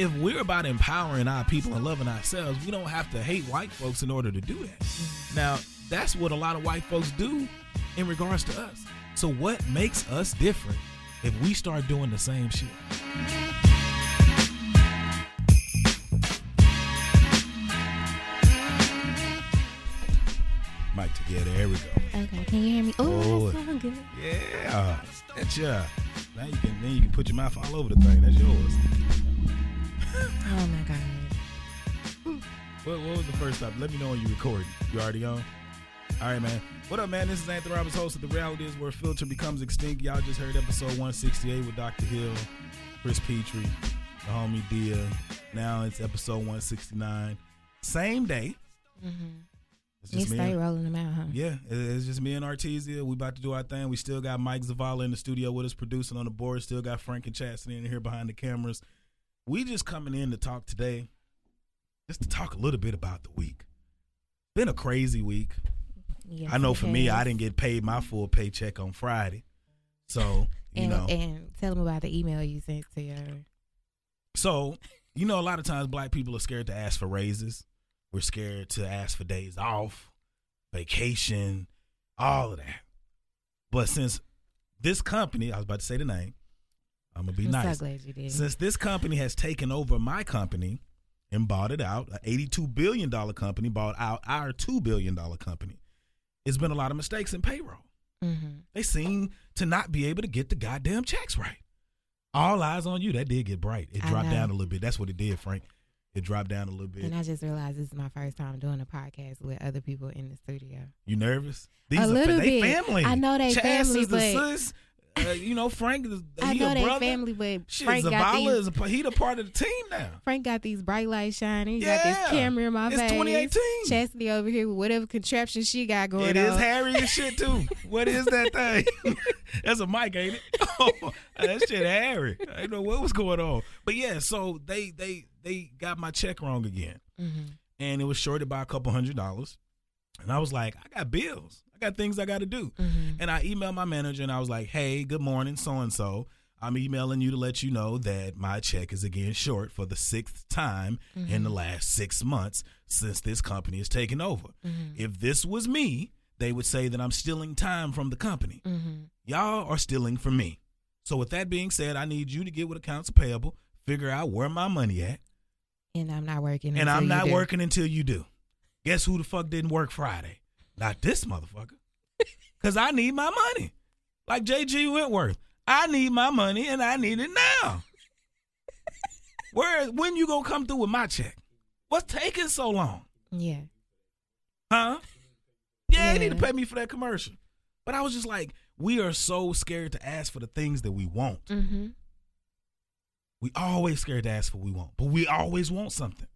If we're about empowering our people and loving ourselves, we don't have to hate white folks in order to do that. Now, that's what a lot of white folks do in regards to us. So, what makes us different if we start doing the same shit? Mic together. There we go. Okay, can you hear me? Ooh, Oh. that sound good. Yeah, that's ya. Now you can then you can put your mouth all over the thing. That's yours. Oh my god. What, what was the first time? Let me know when you recording. You already on? All right, man. What up, man? This is Anthony Roberts, host of The Reality is Where Filter Becomes Extinct. Y'all just heard episode 168 with Dr. Hill, Chris Petrie, the homie Dia. Now it's episode 169. Same day. Mm-hmm. It's You just me stay and- rolling them out, huh? yeah, it's just me and Artesia. We about to do our thing. We still got Mike Zavala in the studio with us, producing on the board. Still got Frank and Chastity in here behind the cameras. We just coming in to talk today, just to talk a little bit about the week. Been a crazy week. Yes, I know for me, I didn't get paid my full paycheck on Friday, so you and, know. and tell them about the email you sent to your. So, you know, a lot of times black people are scared to ask for raises. We're scared to ask for days off, vacation, all of that. But since this company, I was about to say the name, I'm gonna be I'm nice. so glad you did. Since this company has taken over my company and bought it out, an $82 billion company bought out our $2 billion company, it's been a lot of mistakes in payroll. mm-hmm. They seem to not be able to get the goddamn checks right. All eyes on you. That did get bright. It I dropped know. down a little bit. That's what it did, Frank. It dropped down a little bit. And I just realized this is my first time doing a podcast with other people in the studio. you nervous? A are little they bit. family. I know they Chaz family, but- sis. Uh, you know, Frank is I know a they brother. family, but Shit, Frank got Zavala these. is a, he the part of the team now. Frank got these bright lights shining. He Yeah. got this camera in my It's face. 2018. Chastity over here with whatever contraption she got going It on. is hairy as shit too. what is that thing? That's a mic, ain't it? Oh, that shit hairy. I didn't know what was going on. But yeah, so they they they got my check wrong again, Mm-hmm. and it was shorted by a couple hundred dollars. And I was like, I got bills. I got things I got to do. Mm-hmm. And I emailed my manager and I was like, Hey, good morning, so and so. I'm emailing you to let you know that my check is again short for the sixth time in the last six months since this company has taken over. If this was me, they would say that I'm stealing time from the company. Mm-hmm. Y'all are stealing from me. So with that being said, I need you to get with accounts payable, figure out where my money at, And I'm not working. and until I'm you not do. working until you do. Guess who the fuck didn't work Friday? Not this motherfucker. Cause I need my money. Like JG Wentworth. I need my money and I need it now. Where when you gonna come through with my check? What's taking so long? Yeah. Huh? Yeah, you need to pay me for that commercial. But I was just like, we are so scared to ask for the things that we want. Mm-hmm. We always scared to ask for what we want, but we always want something.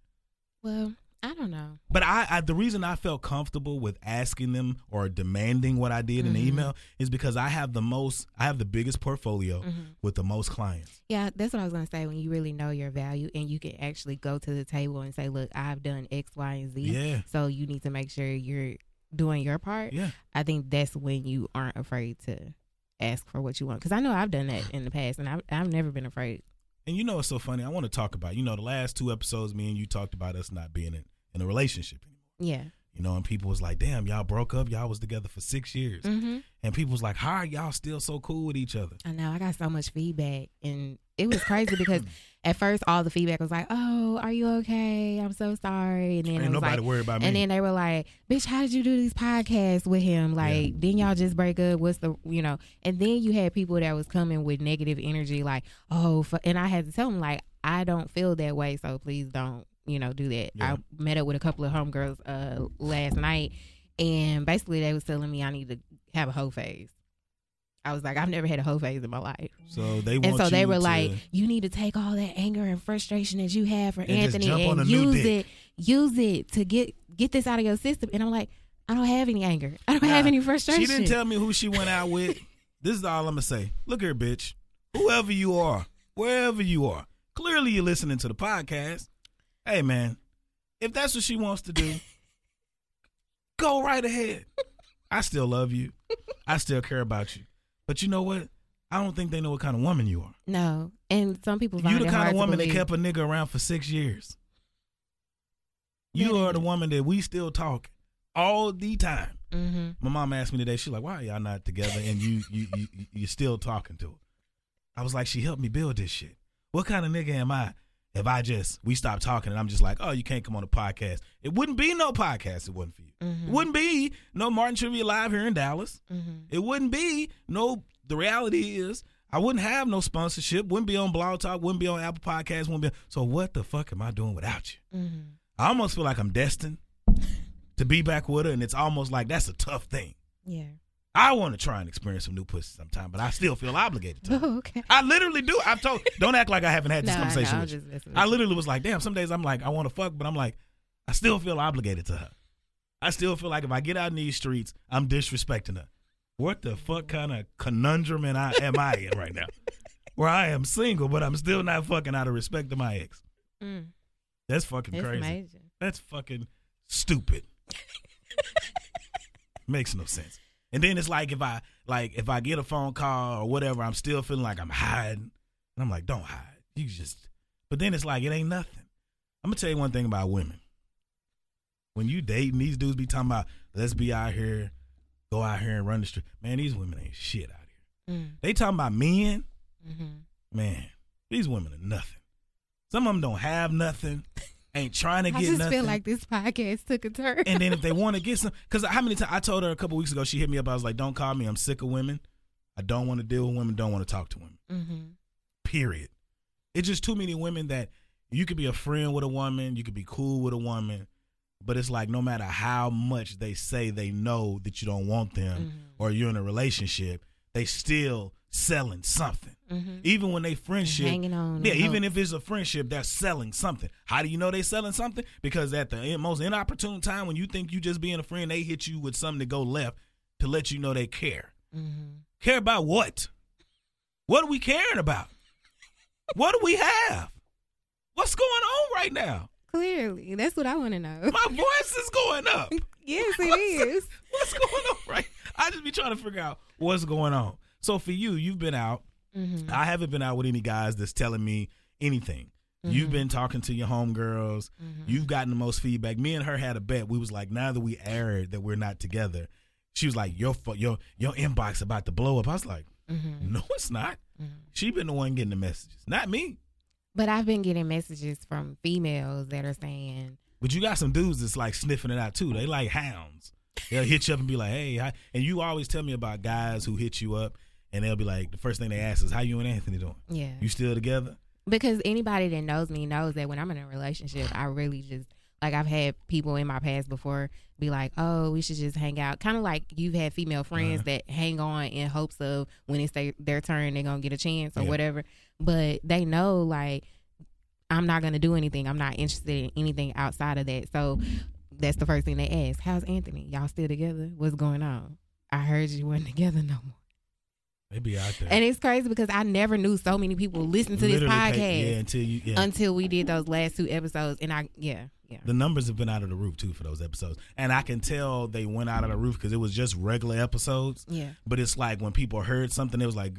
Well, I don't know. But I, I the reason I felt comfortable with asking them or demanding what I did in the Mhm. email is because I have the most I have the biggest portfolio Mhm. with the most clients. Yeah, that's what I was gonna say. When you really know your value and you can actually go to the table and say, "Look, I've done X, Y, and Z." Yeah. So you need to make sure you're doing your part. Yeah. I think that's when you aren't afraid to ask for what you want. Because I know I've done that in the past, and I've I've never been afraid. And you know what's so funny? I want to talk about, you know, the last two episodes me and you talked about us not being in, in a relationship anymore. Yeah. You know, and people was like, damn, y'all broke up. Y'all was together for six years. Mm-hmm. And people was like, how are y'all still so cool with each other? I know. I got so much feedback, and it was crazy because at first all the feedback was like, "Oh, are you okay? I'm so sorry." And then Ain't it was nobody like, worried about me. And then they were like, "Bitch, how did you do these podcasts with him? Like, didn't y'all just break up? What's the, you know?" And then you had people that was coming with negative energy, like, "Oh," and I had to tell them like, "I don't feel that way, so please don't you know, do that. Yeah. I met up with a couple of homegirls uh last night, and basically they was telling me I need to have a whole phase. I was like, I've never had a whole phase in my life. So they want And so they were like, you need to take all that anger and frustration that you have for And Anthony jump on a and use it, use it to get get this out of your system. And I'm like, I don't have any anger. I don't have any frustration. She didn't tell me who she went out with. this is all I'm gonna say. Look here, bitch. Whoever you are, wherever you are, clearly you're listening to the podcast. Hey, man, if that's what she wants to do, go right ahead. I still love you. I still care about you. But you know what? I don't think they know what kind of woman you are. no. And some people find You the kind of woman that kept a nigga around for six years. You That are the woman that we still talk all the time. Mm-hmm. My mom asked me today. She's like, "Why are y'all not together?" And you, you, you, you- you're still talking to her. I was like, "She helped me build this shit. What kind of nigga am I if I just we stop talking and I'm just like, oh, you can't come on the podcast? It wouldn't be no podcast. It wasn't for you. Mm-hmm. It wouldn't be no Martin Trivia Live here in Dallas. Mm-hmm. It wouldn't be no. The reality is, I wouldn't have no sponsorship. Wouldn't be on Blog Talk. Wouldn't be on Apple Podcasts. Wouldn't be. So what the fuck am I doing without you? Mm-hmm. I almost feel like I'm destined to be back with her, and it's almost like that's a tough thing. Yeah. I want to try and experience some new pussy sometime, but I still feel obligated to. Oh, okay. I literally do. I've told. Don't act like I haven't had this No, conversation I'm with you. I literally was like, damn. Some days I'm like, I want to fuck, but I'm like, I still feel obligated to her. I still feel like if I get out in these streets, I'm disrespecting her. What the fuck kind of conundrum am I, am I in right now? Where I am single, but I'm still not fucking out of respect to my ex. Mm. That's fucking crazy. amazing. That's fucking stupid. Makes no sense. And then it's like if I like if I get a phone call or whatever, I'm still feeling like I'm hiding. And I'm like, don't hide. You just but then it's like it ain't nothing. I'm gonna tell you one thing about women. When you dating, these dudes be talking about let's be out here, go out here and run the street. Man, these women ain't shit out here. Mm. They talking about men, Mm-hmm. man, these women are nothing. Some of them don't have nothing, ain't trying to get nothing. I just nothing. feel like this podcast took a turn. and then if they want to get some, because how many times I told her a couple weeks ago, she hit me up. I was like, "Don't call me. I'm sick of women. I don't want to deal with women. Don't want to talk to women. mm-hmm. Period. It's just too many women that you could be a friend with a woman, you could be cool with a woman, but it's like no matter how much they say they know that you don't want them Mm-hmm. or you're in a relationship, they still selling something. Mm-hmm. Even when they friendship, hanging on yeah. Even hopes. if it's a friendship, they're selling something. How do you know they selling something? Because at the most inopportune time, when you think you just being a friend, they hit you with something to go left to let you know they care. Mm-hmm. Care about what? What are we caring about? what do we have? What's going on right now? Clearly, that's what I want to know. My voice is going up. yes, it is. What's going on right? I just be trying to figure out what's going on. So for you, you've been out. Mm-hmm. I haven't been out with any guys that's telling me anything. You've been talking to your homegirls. You've gotten the most feedback. Me and her had a bet. We was like, now that we aired that we're not together, she was like, your your your inbox about to blow up. I was like, Mm-hmm. no, it's not. She been the one getting the messages, not me. But I've been getting messages from females that are saying, But you got some dudes that's like sniffing it out too. They like hounds. They'll hit you up and be like, "Hey," hi. and you always tell me about guys who hit you up, and they'll be like, the first thing they ask is, "How you and Anthony doing? yeah. You still together?" because anybody that knows me knows that when I'm in a relationship, I really just like I've had people in my past before be like, "Oh, we should just hang out." Kind of like you've had female friends Uh-huh. that hang on in hopes of when it's their, their turn, they're gonna get a chance or Yeah. whatever. But they know like I'm not gonna do anything. I'm not interested in anything outside of that. So that's the first thing they ask. How's Anthony? Y'all still together? What's going on? I heard you weren't together no more. They be out there. And it's crazy because I never knew so many people listen to this podcast take- yeah, until you, yeah. until we did those last two episodes. And I, yeah, yeah. the numbers have been out of the roof too for those episodes, and I can tell they went out of the roof because it was just regular episodes. Yeah. But it's like when people heard something, it was like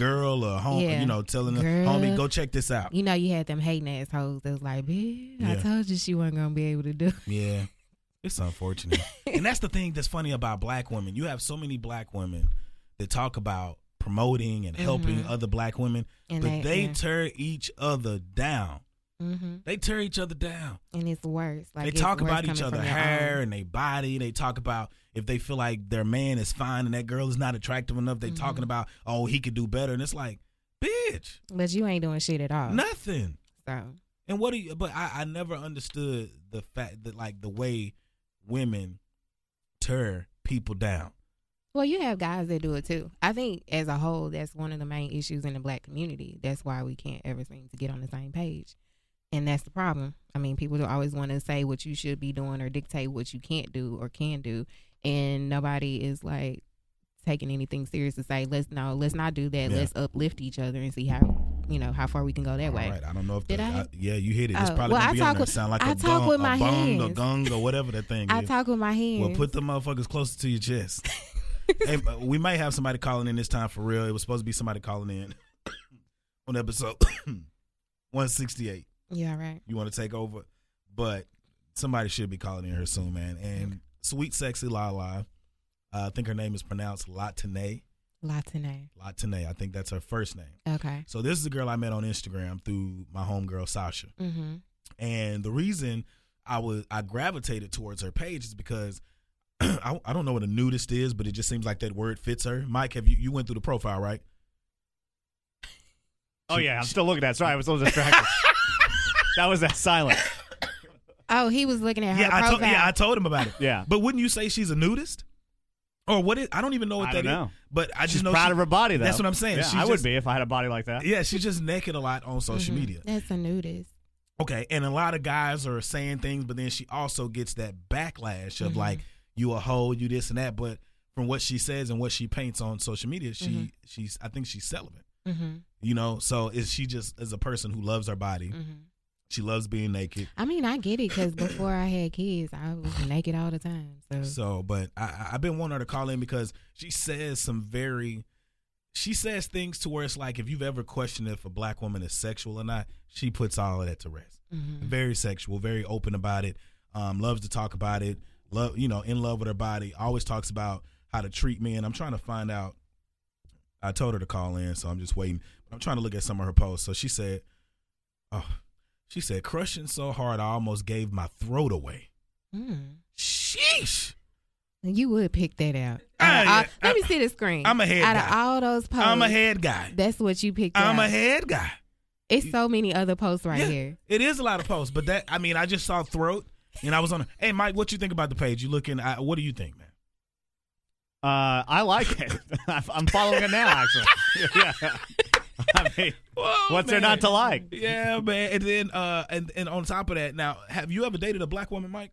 girl or home, Yeah. you know, telling them, Girl. homie, go check this out. You know, you had them hating assholes that was like, bitch, I told you she wasn't going to be able to do it." Yeah. It's unfortunate. and that's the thing that's funny about black women. You have so many black women that talk about promoting and helping other black women, Mm-hmm. And but they- they yeah. tear each other down. Mm-hmm. They tear each other down. And it's worse. Like they talk about each other hair and their body. They talk about if they feel like their man is fine and that girl is not attractive enough. They Mm-hmm. talking about oh he could do better, and it's like, bitch, But you ain't doing shit at all. nothing. So, And what do you? But I, I never understood the fact that like the way women tear people down. Well, you have guys that do it too. I think as a whole, that's one of the main issues in the black community. That's why we can't ever seem to get on the same page. And that's the problem. I mean, people don't always want to say what you should be doing or dictate what you can't do or can do. And nobody is like taking anything serious to say, let's no, let's not do that. Yeah. Let's uplift each other and see how you know how far we can go that way. All right, I don't know if Did the, I? I- yeah, you hit it. It's Oh, probably well, gonna I be on talk there. with- Sound like I a talk gong, with a my a hands. gong, or whatever that thing I is. talk with my hands. Well, put the motherfuckers closer to your chest. hey, uh, we might have somebody calling in this time for real. It was supposed to be somebody calling in on episode 168. Yeah, right. You want to take over, but somebody should be calling in her soon, man. And sweet, sexy Lala, uh, I think her name is pronounced Latine. Latine. Latine, I think that's her first name. Okay. So this is a girl I met on Instagram through my homegirl Sasha. Mm-hmm. And the reason I was I gravitated towards her page is because I, I don't know what a nudist is, but it just seems like that word fits her. Mike, have you you went through the profile, right? Oh yeah, I'm still looking at. it. Sorry, I was a little distracted. That was that silence. Oh, he was looking at her yeah, I profile. told yeah, I told him about it. Yeah. But wouldn't you say she's a nudist? Or what is I don't even know what I that don't is. know. But I just know proud she- of her body, though. That's what I'm saying. Yeah, She's I would just- be if I had a body like that. Yeah, she's just naked a lot on social Mhm. media. That's a nudist. Okay, and a lot of guys are saying things, but then she also gets that backlash of Mhm. like you a hoe, you this and that. But from what she says and what she paints on social media, she Mhm. she's I think she's celibate. Mm-hmm. You know, so is she just as a person who loves her body? Mm-hmm. She loves being naked. I mean, I get it because before I had kids, I was naked all the time. So, So, but I, I've been wanting her to call in because she says some very, she says things to where it's like if you've ever questioned if a black woman is sexual or not, she puts all of that to rest. Mhm. Very sexual, very open about it. Um, loves to talk about it. Love, you know, in love with her body. Always talks about how to treat men. I'm trying to find out. I told her to call in, so I'm just waiting. I'm trying to look at some of her posts. So she said, "Oh, she said crushing so hard I almost gave my throat away." Mm. Sheesh. you would pick that out. Ah, Out all- yeah. let me see the screen. I'm a head guy. Out guy. of all those posts, I'm a head guy. That's what you picked. I'm out. a head guy. It's so many other posts right Yeah, here. It is a lot of posts, but that I mean, I just saw throat, and I was on. Hey, Mike, what you think about the page? You looking? I, what do you think, man? Uh, I like it. I'm following it now, actually. yeah. I mean, what's there not to like? Yeah, man. And then, uh, and and on top of that, now, have you ever dated a black woman, Mike?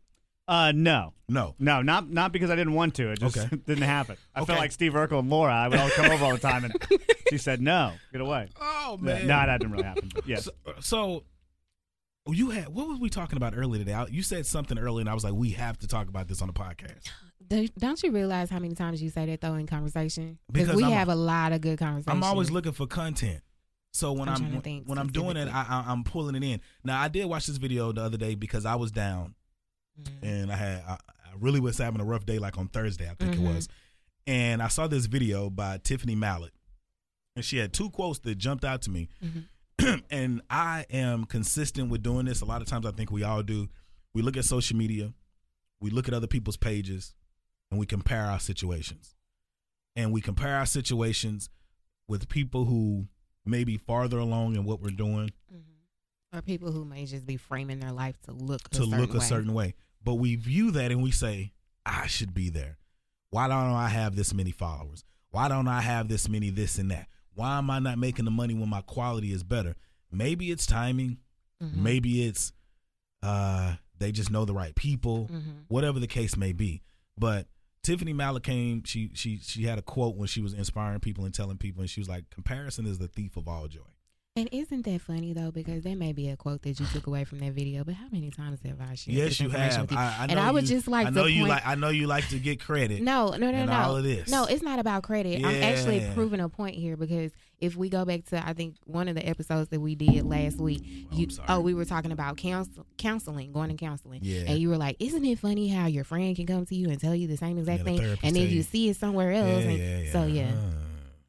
Uh, no, No. no, not not because I didn't want to. It just Okay. didn't happen. I Okay. felt like Steve Urkel and Laura. I would all come over all the time, and she said, "No, get away." Oh Yeah, man. No, that didn't really happen. Yes. So, so you had what was we talking about earlier today? I- You said something earlier, and I was like, we have to talk about this on the podcast. Do- Don't you realize how many times you say that though in conversation? Because we I'm- have a lot of good conversations. I'm always looking for content. So when I'm I'm, when, when I'm doing it, I, I'm pulling it in. Now I did watch this video the other day because I was down Mhm. and I had I, I really was having a rough day, like on Thursday, I think Mhm. it was. And I saw this video by Tiffany Mallet, and she had two quotes that jumped out to me. Mhm. and I am consistent with doing this. A lot of times, I think we all do. We look at social media, we look at other people's pages, and we compare our situations. And we compare our situations with people who may be farther along in what we're doing mm-hmm. or people who may just be framing their life to look a to look a way. certain way. But we view that and we say, I should be there. Why don't I have this many followers? Why don't I have this many this and that? Why am I not making the money when my quality is better? Maybe it's timing. Mhm. Maybe it's uh they just know the right people. Mhm. Whatever the case may be. But Tiffany Mallet came, she she she had a quote when she was inspiring people and telling people and she was like, Comparison is the thief of all joy. And isn't that funny though? Because that may be a quote that you took away from that video, but how many times have I shared Yes, you have. you? I, I and I would you- just like I know you point. like I know you like to get credit. no, no, no, no. all of this. No, it's not about credit. I'm actually proving a point here because if we go back to I think one of the episodes that we did last week, Oh, you oh we were talking about counsel, counseling, going to counseling, Yeah. and you were like, "Isn't it funny how your friend can come to you and tell you the same exact the thing, and then you see it somewhere else?" and So yeah,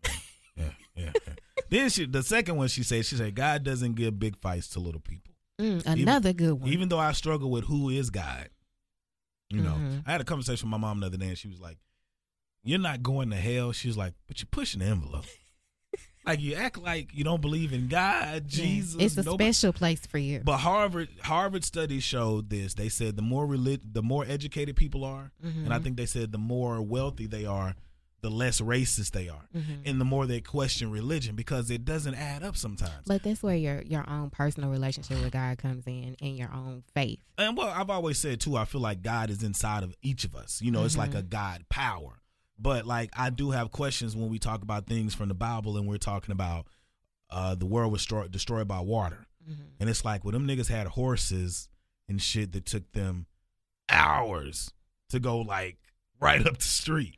Uh, yeah, yeah, yeah. Then she, the second one she said, she said, God doesn't give big fights to little people. Mm, another good one. Even though I struggle with who is God, you know, Mhm. I had a conversation with my mom the other day, and she was like, "You're not going to hell." She was like, "But you're pushing the envelope." Like you act like you don't believe in God, Yeah. Jesus. It's a nobody- special place for you. But Harvard Harvard studies showed this. They said the more relig- the more educated people are, Mm-hmm. and I think they said the more wealthy they are, the less racist they are, Mm-hmm. and the more they question religion because it doesn't add up sometimes. But that's where your your own personal relationship with God comes in, and your own faith. And well, I've always said too, I feel like God is inside of each of us. You know, it's like a Mm-hmm. God power. But like I do have questions when we talk about things from the Bible and we're talking about uh the world was destroyed destroyed by water. Mm-hmm. And it's like when them niggas had horses and shit that took them hours to go like right up the street.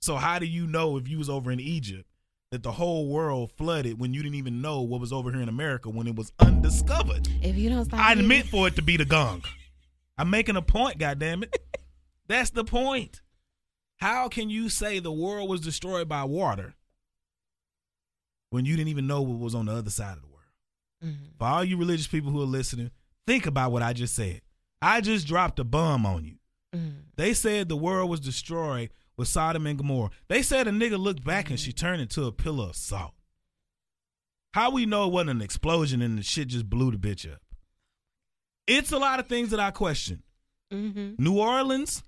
So how do you know if you was over in Egypt that the whole world flooded when you didn't even know what was over here in America when it was undiscovered? If you don't stop, I meant for it to be the gong. I'm making a point, goddammit. it. That's the point. How can you say the world was destroyed by water when you didn't even know what was on the other side of the world? Mhm. For all you religious people who are listening, think about what I just said. I just dropped a bomb on you. Mhm. They said the world was destroyed with Sodom and Gomorrah. They said a nigga looked back and she turned into a pillar of salt. How we know it wasn't an explosion and the shit just blew the bitch up? It's a lot of things that I question. Mm-hmm. New Orleans.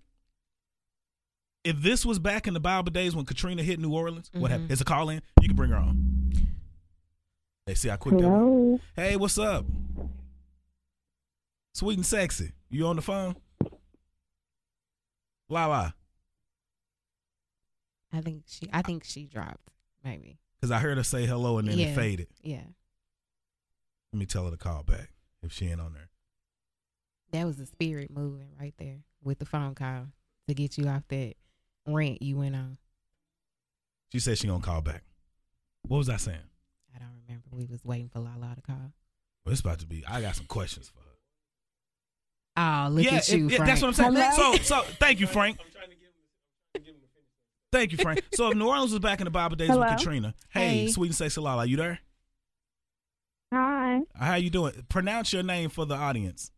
If this was back in the Bible days when Katrina hit New Orleans, what Mhm. happened? It's a call in. You can bring her on. They see how quick that was. Hello. Hey, what's up? Sweet and sexy. You on the phone? Lala. I think she. I think she dropped. Maybe. Because I heard her say hello and then it faded. Yeah. Let me tell her to call back if she ain't on there. That was the spirit moving right there with the phone call to get you off that rant you went on. She said she gonna call back. What was I saying? I don't remember. We was waiting for Lala to call. Well, it's about to be. I got some questions for her. Oh, look yeah, at you, if- yeah, Frank. that's what I'm saying. Hello? So, so thank you, Frank. Thank you, Frank. So if New Orleans was back in the Bible days Hello? with Katrina, hey, Hey. sweet and sexy Lala, you there? Hi. How you doing? Pronounce your name for the audience.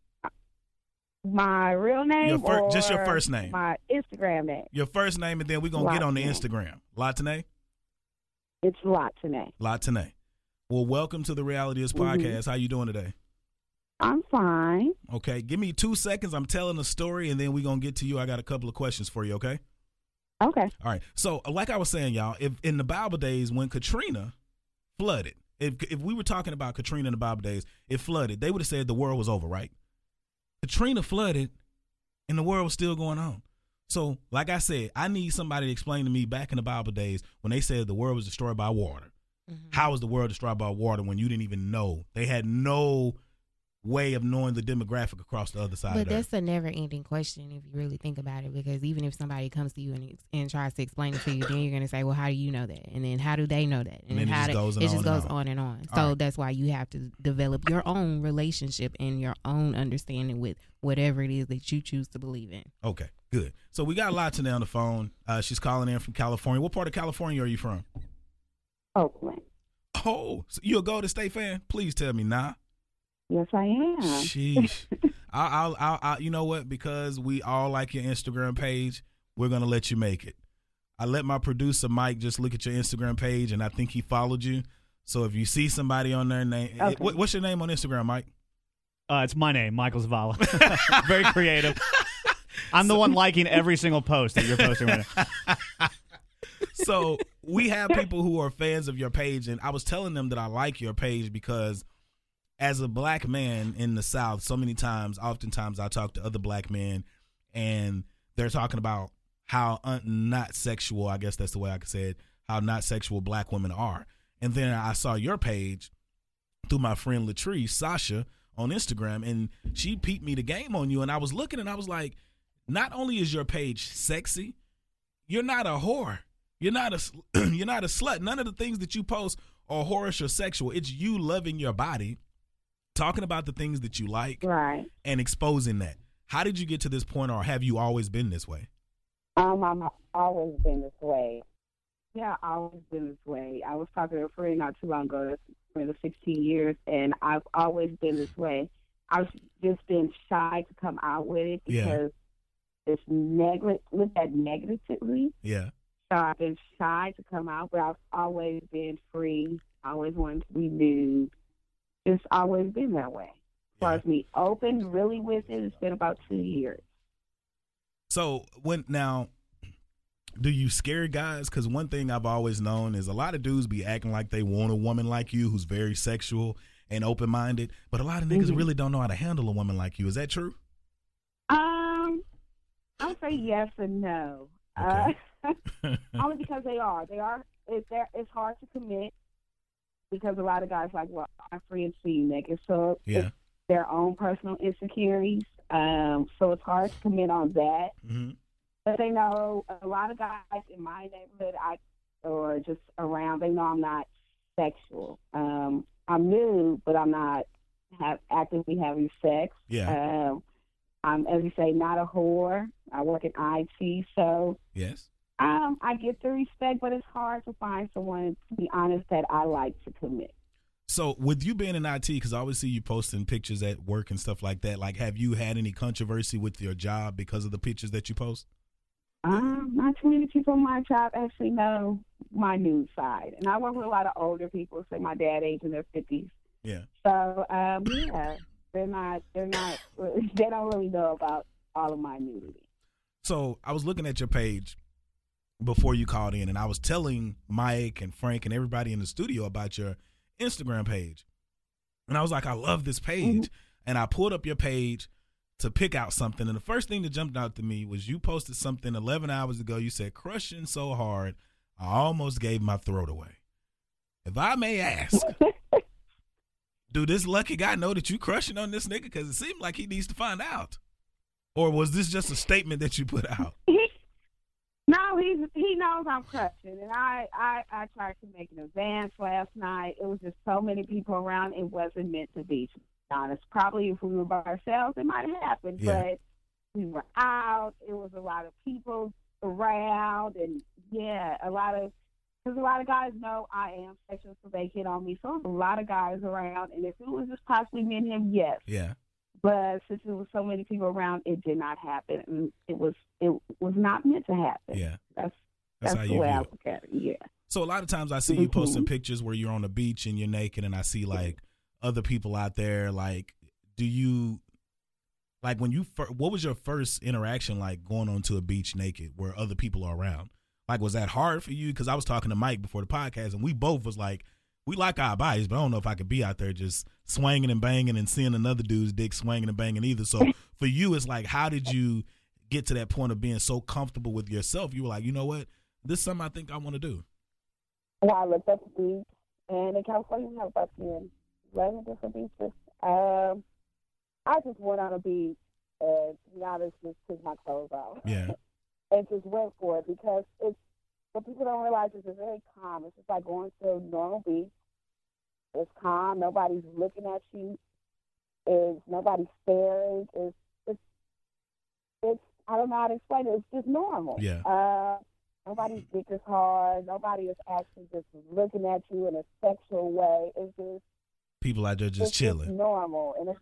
My real name Your fir- just your first name. My Instagram name. Your first name, and then we're gonna get on the Instagram. Latine? It's Latine. Latine. Well, welcome to the Reality is Mhm. podcast. How you doing today? I'm fine. Okay, give me two seconds. I'm telling a story, and then we're gonna get to you. I got a couple of questions for you. Okay. Okay. All right. So, like I was saying, y'all, if in the Bible days when Katrina flooded, if if we were talking about Katrina in the Bible days, it flooded, they would have said the world was over, right? Katrina flooded, and the world was still going on. So, like I said, I need somebody to explain to me back in the Bible days when they said the world was destroyed by water. Mhm. How was the world destroyed by water when you didn't even know? They had no way of knowing the demographic across the other side But of the earth. that's a never-ending question if you really think about it. Because even if somebody comes to you and and tries to explain it to you, then you're gonna say, "Well, how do you know that?" And then how do they know that? And then it how just do- goes and it on just and goes on. on and on. All So right. that's why you have to develop your own relationship and your own understanding with whatever it is that you choose to believe in. Okay, good. So we got Latina on the phone. Uh, she's calling in from California. What part of California are you from? Oakland. Oh, so you a Golden State fan? Please tell me now. Yes, I am. Sheesh. I'll, I'll, I'll, I'll, you know what? Because we all like your Instagram page, we're gonna let you make it. I let my producer Mike just look at your Instagram page, and I think he followed you. So if you see somebody on there, name Okay. what, what's your name on Instagram, Mike? Uh, it's my name, Michael Zavala. Very creative. I'm the one liking every single post that you're posting right now. so we have people who are fans of your page, and I was telling them that I like your page because as a black man in the South, so many times, oftentimes I talk to other black men and they're talking about how un- not sexual, I guess that's the way I could say it, how not sexual black women are. And then I saw your page through my friend Latrice, Sasha, on Instagram, and she peeped me the game on you. And I was looking and I was like, not only is your page sexy, you're not a whore. You're not a you're not a slut. None of the things that you post are whorish or sexual. It's you loving your body, talking about the things that you like, Right. and exposing that. How did you get to this point, or have you always been this way? Um, I'm always been this way. Yeah, I've always been this way. I was talking to a friend not too long ago, for the 16 years, and I've always been this way. I've just been shy to come out with it Yeah. because it's neg- looked at negatively. Yeah. So I've been shy to come out, but I've always been free I always wanted to be nude. It's always been that way. As far as me open really with it, it's been about two years. So when now, do you scare guys? Because one thing I've always known is a lot of dudes be acting like they want a woman like you who's very sexual and open minded, but a lot of niggas Mhm. really don't know how to handle a woman like you. Is that true? Um, I'll say yes and no. Okay. Uh, only because they are. They are. It's there. It's hard to commit because a lot of guys like, well, I'm free and see you naked, so Yeah. their own personal insecurities. Um, so it's hard to commit on that. hmm But they know a lot of guys in my neighborhood, I or just around, they know I'm not sexual. Um, I'm new, but I'm not have actively having sex. Yeah. Um, I'm, as you say, not a whore. I work in IT, so yes. Um, I get the respect, but it's hard to find someone, to be honest, that I like to commit. So with you being in IT, because I always see you posting pictures at work and stuff like that. Like, have you had any controversy with your job because of the pictures that you post? Um, not too many people in my job actually know my nude side, and I work with a lot of older people, say my dad age in their fifties. Yeah. So um, yeah, they're not, they're not, they don't really know about all of my nudity. So I was looking at your page before you called in, and I was telling Mike and Frank and everybody in the studio about your Instagram page. And I was like, I love this page. Mm-hmm. And I pulled up your page to pick out something. And the first thing that jumped out to me was you posted something 11 hours ago. You said, crushing so hard, I almost gave my throat away. If I may ask, do this lucky guy know that you crushing on this nigga? Because it seemed like he needs to find out. Or was this just a statement that you put out? He, no, he's he knows I'm crushing, and I, I I tried to make an advance last night. It was just so many people around. It wasn't meant to be. To be honest, probably if we were by ourselves, it might have happened. Yeah. But we were out. It was a lot of people around, and yeah, a lot of because a lot of guys know I am sexual, so they hit on me. So a lot of guys around, and if it was just possibly me and him, yes. Yeah. But since there was so many people around, it did not happen, and it was it was not meant to happen. Yeah. That's That's, that's, how you view I it. look at. Yeah. So a lot of times I see you Mhm. posting pictures where you're on the beach and you're naked, and I see like other people out there. Like, do you like when you fir- what was your first interaction like going onto a beach naked where other people are around? Like, was that hard for you? Because I was talking to Mike before the podcast, and we both was like, we like our bodies, but I don't know if I could be out there just swinging and banging and seeing another dude's dick swinging and banging either. So for you, it's like, how did you get to that point of being so comfortable with yourself? You were like, you know what, this is something I think I want to do. Well, I looked up the beach, and in California, we have about 10, 11 different beaches. Um, I just went on a beach, and to be honest, just took my clothes off. Yeah. and just went for it because it's what people don't realize is it's very calm. It's just like going to a normal beach. It's calm. Nobody's looking at you. It's nobody staring. It's it's it's I don't know how to explain it. It's just normal. Yeah. Uh, nobody's dick is hard. Nobody is actually just looking at you in a sexual way. It's just People out there just chilling. Just normal, and it's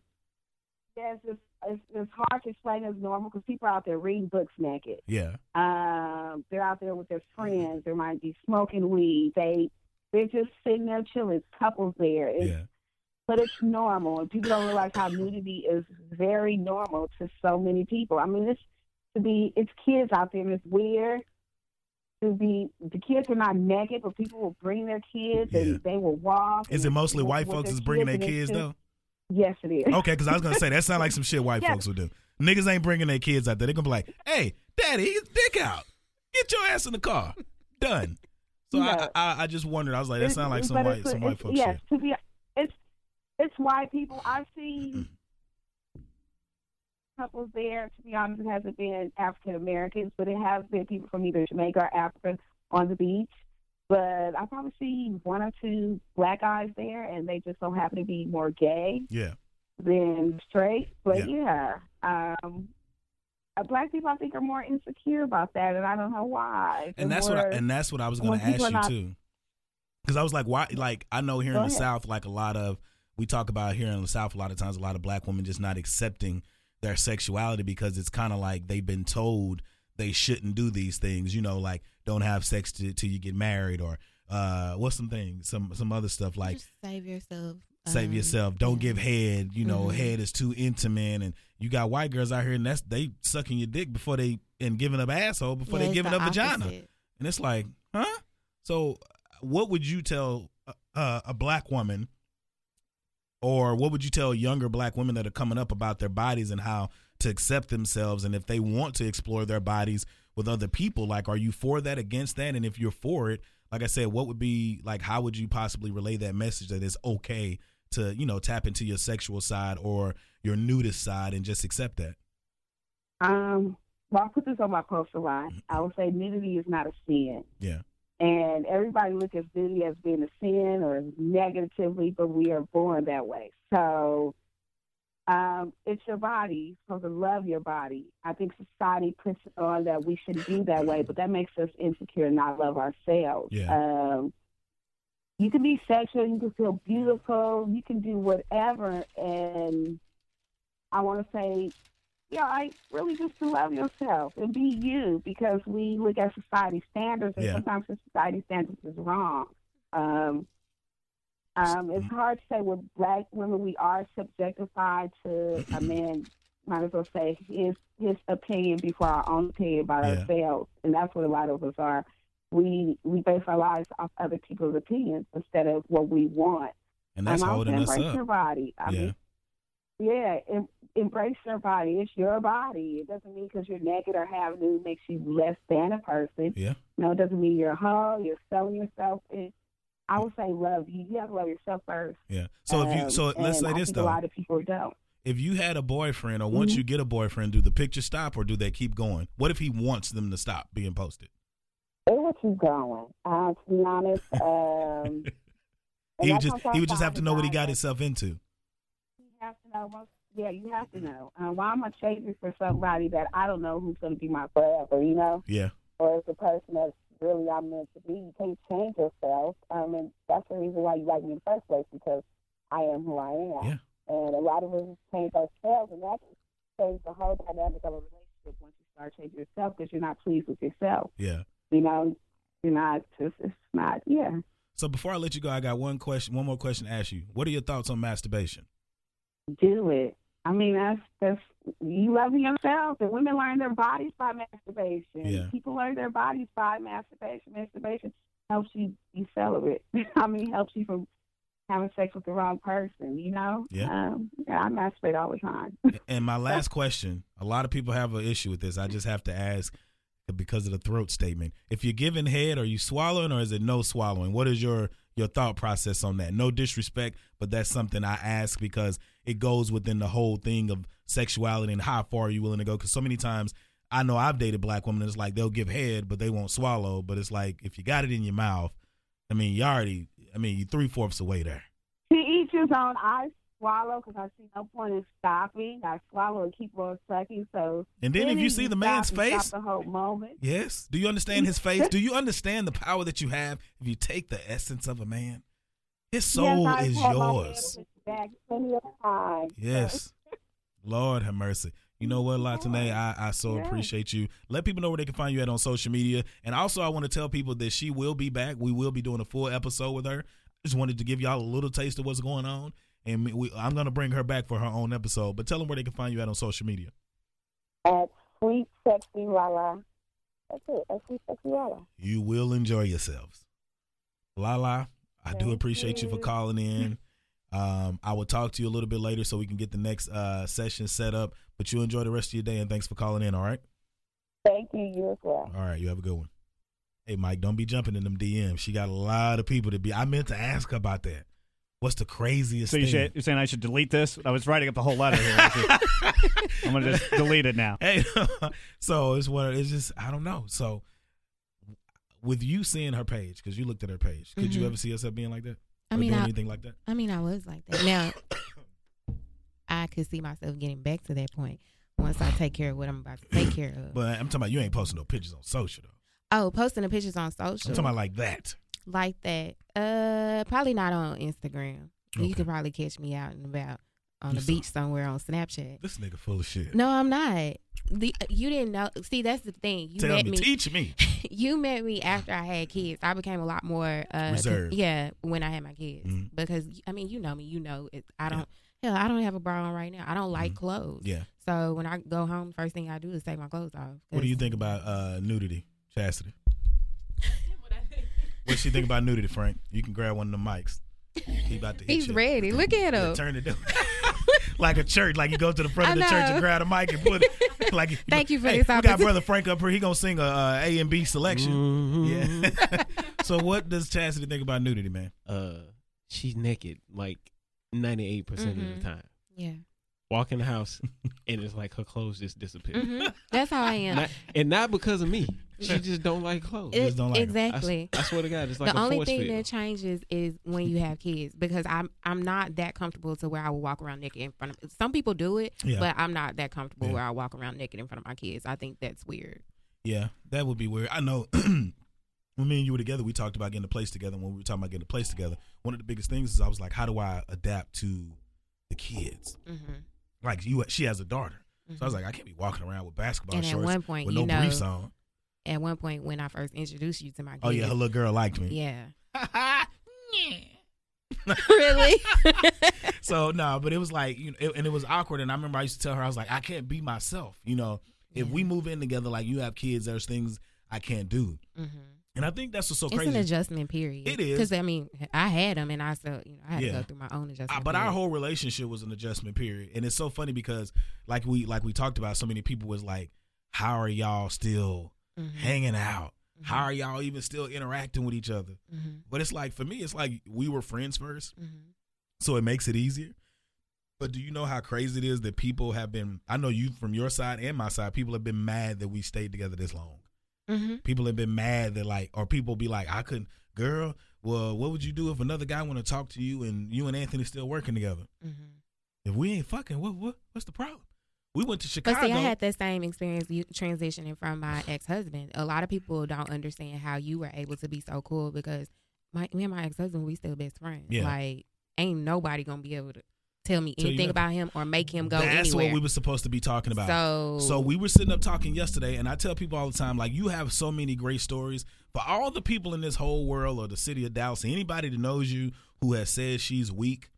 yeah, it's just it's, it's hard to explain as normal because people are out there reading books naked. Yeah. Um, they're out there with their friends. They might be smoking weed. They they're just sitting there chilling. It's couples there. It's, Yeah. But it's normal, and people don't realize how nudity is very normal to so many people. I mean, it's to be it's kids out there, and it's weird to be. The kids are not naked, but people will bring their kids, Yeah. and they will walk. Is it mostly white folks that's bringing their kids though? Yes, it is. Okay, because I was gonna say that sounds like some shit white Yeah. folks would do. Niggas ain't bringing their kids out there. They're gonna be like, "Hey, daddy, his dick out. Get your ass in the car. Done." So Yeah. I, I I just wondered. I was like, that sounds like some white some white folks yes, shit. to be it's it's white people. I've seen couples there. To be honest, it hasn't been African Americans, but it has been people from either Jamaica or Africa on the beach. But I probably see one or two black guys there, and they just don't happen to be more gay Yeah. than straight. But yeah, um, uh, black people I think are more insecure about that, and I don't know why. and that's what I, and that's what I was going to ask you not- too, because I was like, why? Like I know here in the ahead. South, like a lot of we talk about here in the South, a lot of times, a lot of black women just not accepting their sexuality because it's kind of like they've been told they shouldn't do these things. You know, like don't have sex till till you get married or. Uh, what's some things? Some some other stuff like Just save yourself. save um, yourself. Don't give head. You know, Mhm. head is too intimate, and you got white girls out here, and that's they sucking your dick before they and giving up asshole before Yeah, they giving the up vagina, and it's like, huh? So, what would you tell a, a black woman, or what would you tell younger black women that are coming up about their bodies and how to accept themselves, and if they want to explore their bodies with other people, like, are you for that, against that, and if you're for it, like I said, what would be like? How would you possibly relay that message that it's okay to you know tap into your sexual side or your nudist side and just accept that? Um, well, I'll put this on my poster line. I would say nudity is not a sin. Yeah. And everybody look at beauty as being a sin or negatively, but we are born that way. So um, it's your body. You're supposed to love your body. I think society puts it on that we should be that way, but that makes us insecure and not love ourselves. Yeah. Um, you can be sexual, you can feel beautiful, you can do whatever, and I want to say yeah, I really just to love yourself and be you because we look at society standards and Yeah. sometimes the society standards is wrong. Um, um, it's hard to say with black women we are subjectified to a man. Might as well say his his opinion before our own opinion about Yeah. ourselves, and that's what a lot of us are. We we base our lives off other people's opinions instead of what we want. And that's and I would holding us your up. body. I Yeah. mean, yeah, em- embrace your body. It's your body. It doesn't mean because you're naked or have nude makes you less than a person. Yeah. No, it doesn't mean you're a hoe. You're selling yourself. It, I would say love you. You have to love yourself first. Yeah. So if you Um, so let's say I this though. A lot of people don't. if you had a boyfriend or once Mhm. you get a boyfriend, do the pictures stop or do they keep going? What if he wants them to stop being posted? It will keep going. Uh, to be honest, um, He would just he would just have to know what he got himself into. Have to know. Yeah, you have to know. Uh, why am I chasing for somebody that I don't know who's going to be my forever? You know. Yeah. or as a person that's really I'm meant to be. You can't change yourself. Um, and that's the reason why you like me in the first place because I am who I am. Yeah. And a lot of us change ourselves, and that changes the whole dynamic of a relationship once you start changing yourself because you're not pleased with yourself. Yeah. You know, you're not just it's not. Yeah. So before I let you go, I got one question, one more question to ask you. What are your thoughts on masturbation? Do it. I mean, that's that's you loving yourself. And women learn their bodies by masturbation. Yeah. People learn their bodies by masturbation. Masturbation helps you be celibate. I mean, helps you from having sex with the wrong person. You know. Yeah. Um, yeah, I masturbate all the time. And my last question, a lot of people have an issue with this. I just have to ask because of the throat statement. If you're giving head, are you swallowing or is it no swallowing? What is your your thought process on that? No disrespect, but that's something I ask because it goes within the whole thing of sexuality and how far are you willing to go? Because so many times I know I've dated black women. And it's like they'll give head, but they won't swallow. But it's like if you got it in your mouth, I mean, you already, I mean, you three fourths away there. to each his own. I swallow because I see no point in stopping. I swallow and keep on sucking. So And then if you see the man's face, the whole moment. Yes. Do you understand his face? Do you understand the power that you have if you take the essence of a man? His soul yes, is had my hand yours. Back plenty of times. Yes. Lord have mercy. You know what, Latine? I, I so Yeah. appreciate you. Let people know where they can find you at on social media. And also, I want to tell people that she will be back. We will be doing a full episode with her. Just wanted to give y'all a little taste of what's going on. And we, I'm going to bring her back for her own episode. But tell them where they can find you at on social media. at Sweet Sexy Lala. That's it. At Sweet Sexy Lala. You will enjoy yourselves. Lala, I do appreciate you for calling in. Um, I will talk to you a little bit later so we can get the next uh, session set up. But you enjoy the rest of your day and thanks for calling in. All right. Thank you. You as well. All right. You have a good one. Hey, Mike, don't be jumping in them DMs. She got a lot of people to be. I meant to ask her about that. What's the craziest So you thing? should, you're saying I should delete this? I was writing up the whole letter here. I'm gonna just delete it now. Hey, so it's what it's just I don't know. So with you seeing her page, because you looked at her page, could you Mhm. ever see yourself being like that? I mean, I, anything like that? I mean, I was like that. Now, I could see myself getting back to that point once I take care of what I'm about to take care of. But I'm talking about you ain't posting no pictures on social though. oh, posting the pictures on social, I'm talking about like that. like that. Uh, probably not on Instagram. Okay. You could probably catch me out and about on You the beach somewhere on Snapchat. This nigga full of shit. No, I'm not. The you didn't know. See, that's the thing. You Tell met me, me. teach me. you met me after I had kids. I became a lot more uh, Reserved. Yeah, when I had my kids, Mhm. because I mean, you know me. You know, it, I don't. Hell, I don't have a bra on right now. I don't like Mhm. clothes. Yeah. So when I go home, first thing I do is take my clothes off. What do you think about uh, nudity, Chastity? What she think about nudity, Frank? You can grab one of the mics. He about to hit He's you. ready. Look at him. turn it down. like a church, like you go to the front of the church and grab a mic and put it. Like, Thank you for hey, this We got brother Frank up here. He gonna sing a uh, A and B selection. Mhm. Yeah. so what does Chastity think about nudity, man? Uh, she's naked like ninety eight percent of the time. Yeah. Walk in the house, and it's like her clothes just disappear. hmm That's how I am. Not, and not because of me. She just don't like clothes. It- just don't like 'em. I, exactly. I swear to God, it's like the a only thing field. that changes is when you have kids because I'm I'm not that comfortable to where I will walk around naked in front of. Some people do it, Yeah. but I'm not that comfortable Yeah. where I walk around naked in front of my kids. I think that's weird. Yeah, that would be weird. I know. when me and you were together, we talked about getting a place together. When we were talking about getting a place together, one of the biggest things is I was like, how do I adapt to the kids? hmm Like you, she has a daughter, so I was like, I can't be walking around with basketball And at shorts one point, with you no know- briefs on. At one point, when I first introduced you to my kids, Oh yeah, her little girl liked me. yeah, really, so no, but it was like you know, it, and it was awkward. And I remember I used to tell her, I was like, I can't be myself. You know, if we move in together, like you have kids, there's things I can't do. hmm And I think that's what's so it's crazy. an adjustment period. It is. because I mean, I had them, and I still, you know, I had Yeah. to go through my own adjustment. Uh, but our whole relationship was an adjustment period, and it's so funny because, like we like we talked about, so many people was like, "How are y'all still Mhm. hanging out? Mhm. How are y'all even still interacting with each other?" Mhm. But it's like for me, it's like we were friends first, Mhm. so it makes it easier. But do you know how crazy it is that people have been? I know you from your side and my side. People have been mad that we stayed together this long. Mhm. People have been mad that like, or people be like, "I couldn't, girl. Well, what would you do if another guy want to talk to you and you and Anthony still working together?" Mhm. If we ain't fucking, what what what's the problem? We went to Chicago. But see, I had that same experience transitioning from my ex husband. A lot of people don't understand how you were able to be so cool because my me and my ex husband we still best friends. Yeah. Like ain't nobody gonna be able to tell me anything about him or make him go That's anywhere. what we were supposed to be talking about. So So we were sitting up talking yesterday, and I tell people all the time, like you have so many great stories. For all the people in this whole world or the city of Dallas, anybody that knows you who has said she's weak,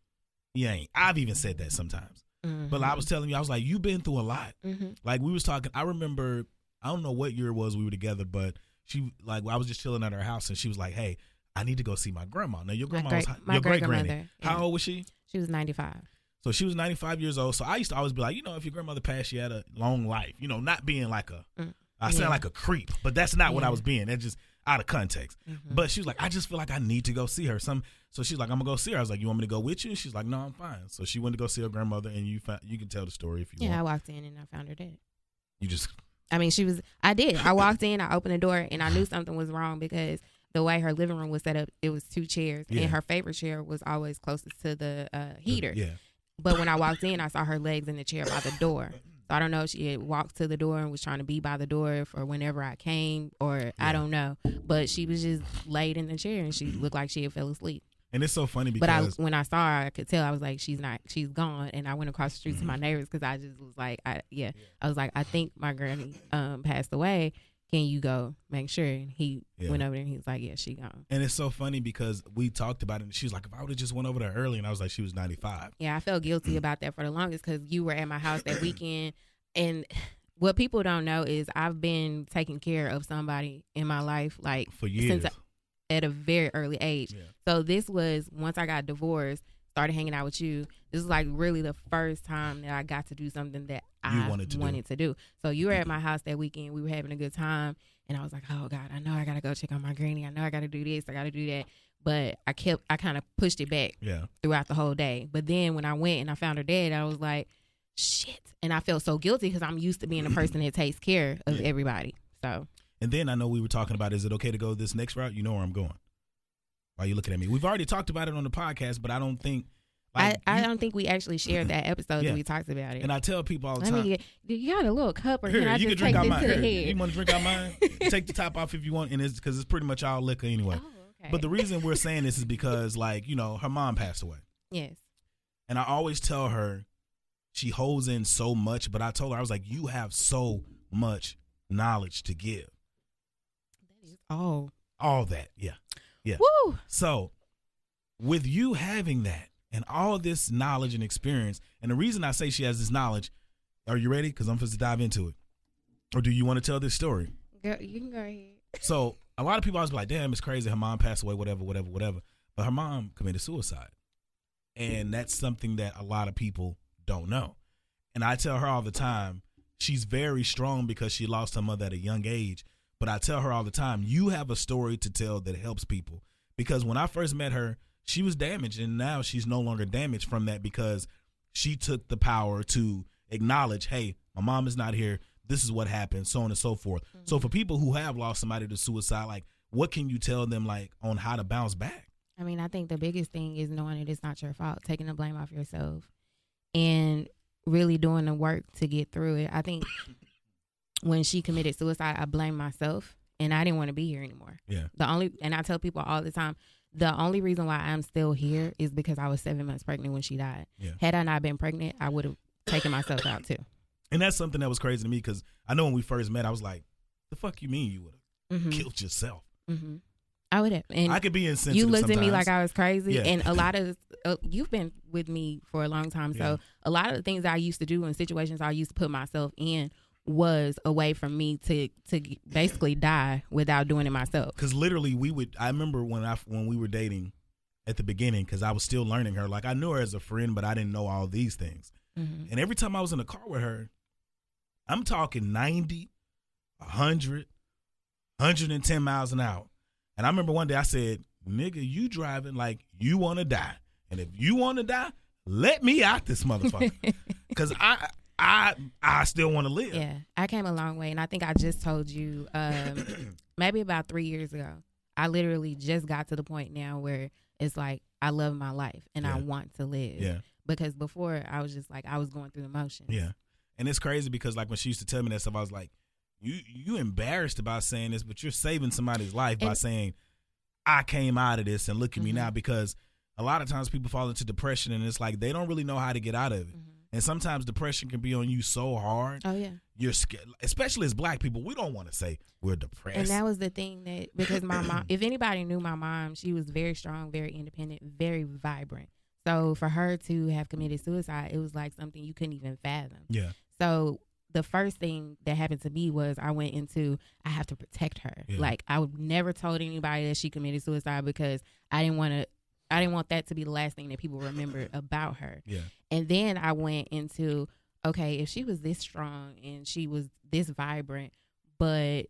you ain't. I've even said that sometimes. Mhm. But I was telling you, I was like, you've been through a lot. Mhm. Like we was talking. I remember. I don't know what year it was we were together, but she like I was just chilling at her house, and she was like, "Hey, I need to go see my grandma." Now your My grandma great- was my your great granny. How yeah. old was she? she was ninety five. So she was 95 years old. So I used to always be like, you know, if your grandmother passed, she had a long life. You know, not being like a, Mm. I sound Yeah. like a creep, but that's not what I was being. That's just out of context. Mhm. But she was like, I just feel like I need to go see her. Some, so she's like, I'm gonna go see her. I was like, you want me to go with you? And she's like, no, I'm fine. So she went to go see her grandmother, and you found, you can tell the story if you want. Yeah, I walked in and I found her dead. You just I mean, she was. I did. I walked in. I opened the door, and I knew something was wrong because the way her living room was set up, it was two chairs, Yeah. and her favorite chair was always closest to the uh, heater. Yeah. But when I walked in, I saw her legs in the chair by the door. So I don't know if she had walked to the door and was trying to be by the door for whenever I came, or Yeah. I don't know. But she was just laid in the chair, and she looked like she had fell asleep. And it's so funny But I, because when I saw her, I could tell I was like, she's not, she's gone. And I went across the street to my neighbors because I just was like, I yeah, I was like, I think my granny um passed away. Can you go make sure? And he Yeah. went over there and he was like, yeah, she gone. and it's so funny because we talked about it, and she was like, if I would have just went over there early, and I was like, she was 95. Yeah, I felt guilty mm. about that for the longest because you were at my house that weekend. And what people don't know is I've been taking care of somebody in my life like For years. since I, at a very early age. Yeah. So this was once I got divorced, started hanging out with you. This is like really the first time that I got to do something that I wanted wanted to to, do. do. So you were at mm-hmm. my house that weekend. We were having a good time, and I was like, "Oh God, I know I gotta go check on my granny. I know I gotta do this. I gotta do that." But I kept, I kind of pushed it back Yeah. throughout the whole day. But then when I went and I found her dead, I was like, "Shit!" And I felt so guilty because I'm used to being a person that takes care of Yeah. everybody. So And then I know we were talking about is it okay to go this next route? You know where I'm going. Why you looking at me? We've already talked about it on the podcast, but I don't think like, I, I you- don't think we actually shared that episode Yeah. that we talked about it. And I tell people all the time. Do you got a little cup, or Here, can I you just can drink take out this mine. to the head? You want to drink out mine? Take the top off if you want, and it's because it's pretty much all liquor anyway. Oh, okay. But the reason we're saying this is because, like, you know, her mom passed away, yes, and I always tell her she holds in so much. But I told her I was like, you have so much knowledge to give. That is all. all that. Yeah. Yeah. woo! So, with you having that and all this knowledge and experience, and the reason I say she has this knowledge, are you ready? Because I'm supposed to dive into it. Or do you want to tell this story? Girl, you can go ahead. So, a lot of people always be like, damn, it's crazy. Her mom passed away, whatever, whatever, whatever. But her mom committed suicide. And that's something that a lot of people don't know. And I tell her all the time, she's very strong because she lost her mother at a young age. But I tell her all the time, you have a story to tell that helps people. Because when I first met her, she was damaged, and now she's no longer damaged from that because she took the power to acknowledge, hey, my mom is not here. This is what happened, so on and so forth. So mm-hmm. for people who have lost somebody to suicide, like, what can you tell them, like, on how to bounce back? I mean, I think the biggest thing is knowing that it's not your fault, taking the blame off yourself, and really doing the work to get through it. I think when she committed suicide, I blamed myself, and I didn't want to be here anymore. Yeah. The only, and I tell people all the time, the only reason why I'm still here is because I was seven months pregnant when she died. Yeah. Had I not been pregnant, I would have taken myself out too. And that's something that was crazy to me because I know when we first met, I was like, the fuck you mean you would have hmm killed yourself? hmm I would have. And I could be insensitive. you looked at me like I was crazy, Yeah. and a lot of uh, you've been with me for a long time. So Yeah. a lot of the things I used to do and situations I used to put myself in was a way for me to to basically die without doing it myself. Because literally, we would. I remember when I when we were dating at the beginning, because I was still learning her. Like I knew her as a friend, but I didn't know all these things. Mhm. And every time I was in the car with her, I'm talking 90, 100, 110 miles an hour. And I remember one day I said, "Nigga, you driving like you want to die, and if you want to die, let me out this motherfucker, because I I I still want to live." Yeah, I came a long way, and I think I just told you um, maybe about three years ago. I literally just got to the point now where it's like I love my life and I want to live. Yeah. Because before I was just like I was going through the motions. Yeah. And it's crazy because like when she used to tell me that stuff, I was like, You you embarrassed about saying this, but you're saving somebody's life by saying, I came out of this and look at me Mhm. now because a lot of times people fall into depression and it's like they don't really know how to get out of it. Mhm. And sometimes depression can be on you so hard. Oh yeah. You're scared, especially as black people. We don't want to say we're depressed. And that was the thing that because my mom, if anybody knew my mom, she was very strong, very independent, very vibrant. So for her to have committed suicide, it was like something you couldn't even fathom. yeah. So the first thing that happened to me was I went into I have to protect her. Yeah. Like I would never told anybody that she committed suicide because I didn't want to. I didn't want that to be the last thing that people remembered about her. Yeah. And then I went into okay, if she was this strong and she was this vibrant, but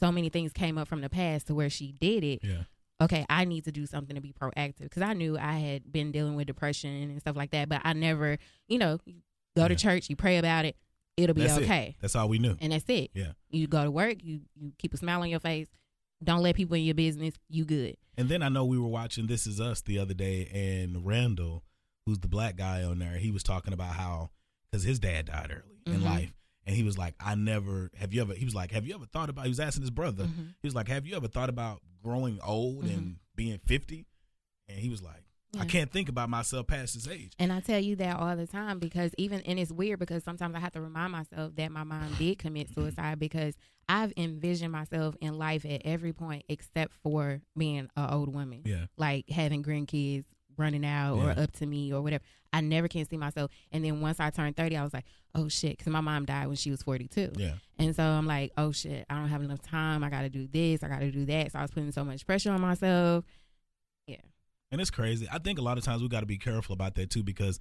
so many things came up from the past to where she did it. Yeah. Okay, I need to do something to be proactive because I knew I had been dealing with depression and stuff like that, but I never, you know, you go to church, you pray about it, it'll be That's it. okay, That's all we knew. and that's it. Yeah. You go to work, you you keep a smile on your face, don't let people in your business, you good. And then I know we were watching This Is Us the other day, and Randall, who's the black guy on there, he was talking about how because his dad died early in Mhm. life, and he was like, "I never have you ever." He was like, "Have you ever thought about?" He was asking his brother. Mhm. He was like, "Have you ever thought about growing old and being 50? And he was like, "I can't think about myself past this age." And I tell you that all the time because even and it's weird because sometimes I have to remind myself that my mom did commit mm-hmm. suicide because I've envisioned myself in life at every point except for being an old woman. Yeah, Like having grandkids running out or up to me or whatever. I never can see myself. And then once I turned 30, I was like, oh shit, because my mom died when she was 42. yeah, And so I'm like, oh shit, I don't have enough time. I got to do this. I got to do that. So I was putting so much pressure on myself. And it's crazy. I think a lot of times we got to be careful about that too because.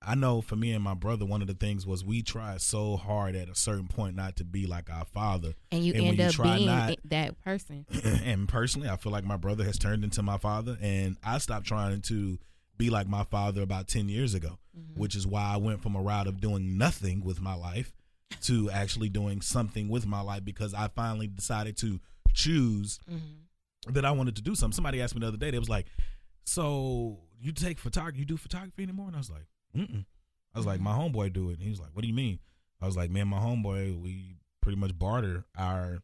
I know for me and my brother, one of the things was we tried so hard at a certain point not to be like our father, And you And end you up being not- that person. and personally, I feel like my brother has turned into my father, and I stopped trying to be like my father about ten years ago, Mm-hmm. which is why I went from a route of doing nothing with my life to actually doing something with my life because I finally decided to choose Mhm. that I wanted to do something. Somebody asked me the other day, they was like, "So you take photography? You do photography anymore?" And I was like, "Mm." I was like, "My homeboy do it." And he was like, "What do you mean?" I was like, "Man, my homeboy, we pretty much barter our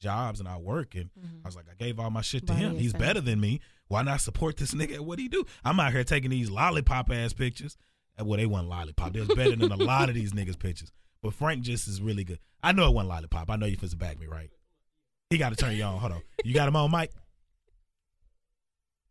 jobs and our work." And Mhm. I was like, I gave all my shit to him. He's better than me. Why not support this nigga at what he do? I'm out here taking these lollipop ass pictures. Uh, Well, they wasn't lollipop. They was better than a lot of these niggas' pictures. But Frank just is really good. I know it wasn't lollipop. I know you supposed to back me, right? He got to turn you on. Hold on. You got him on, Mike?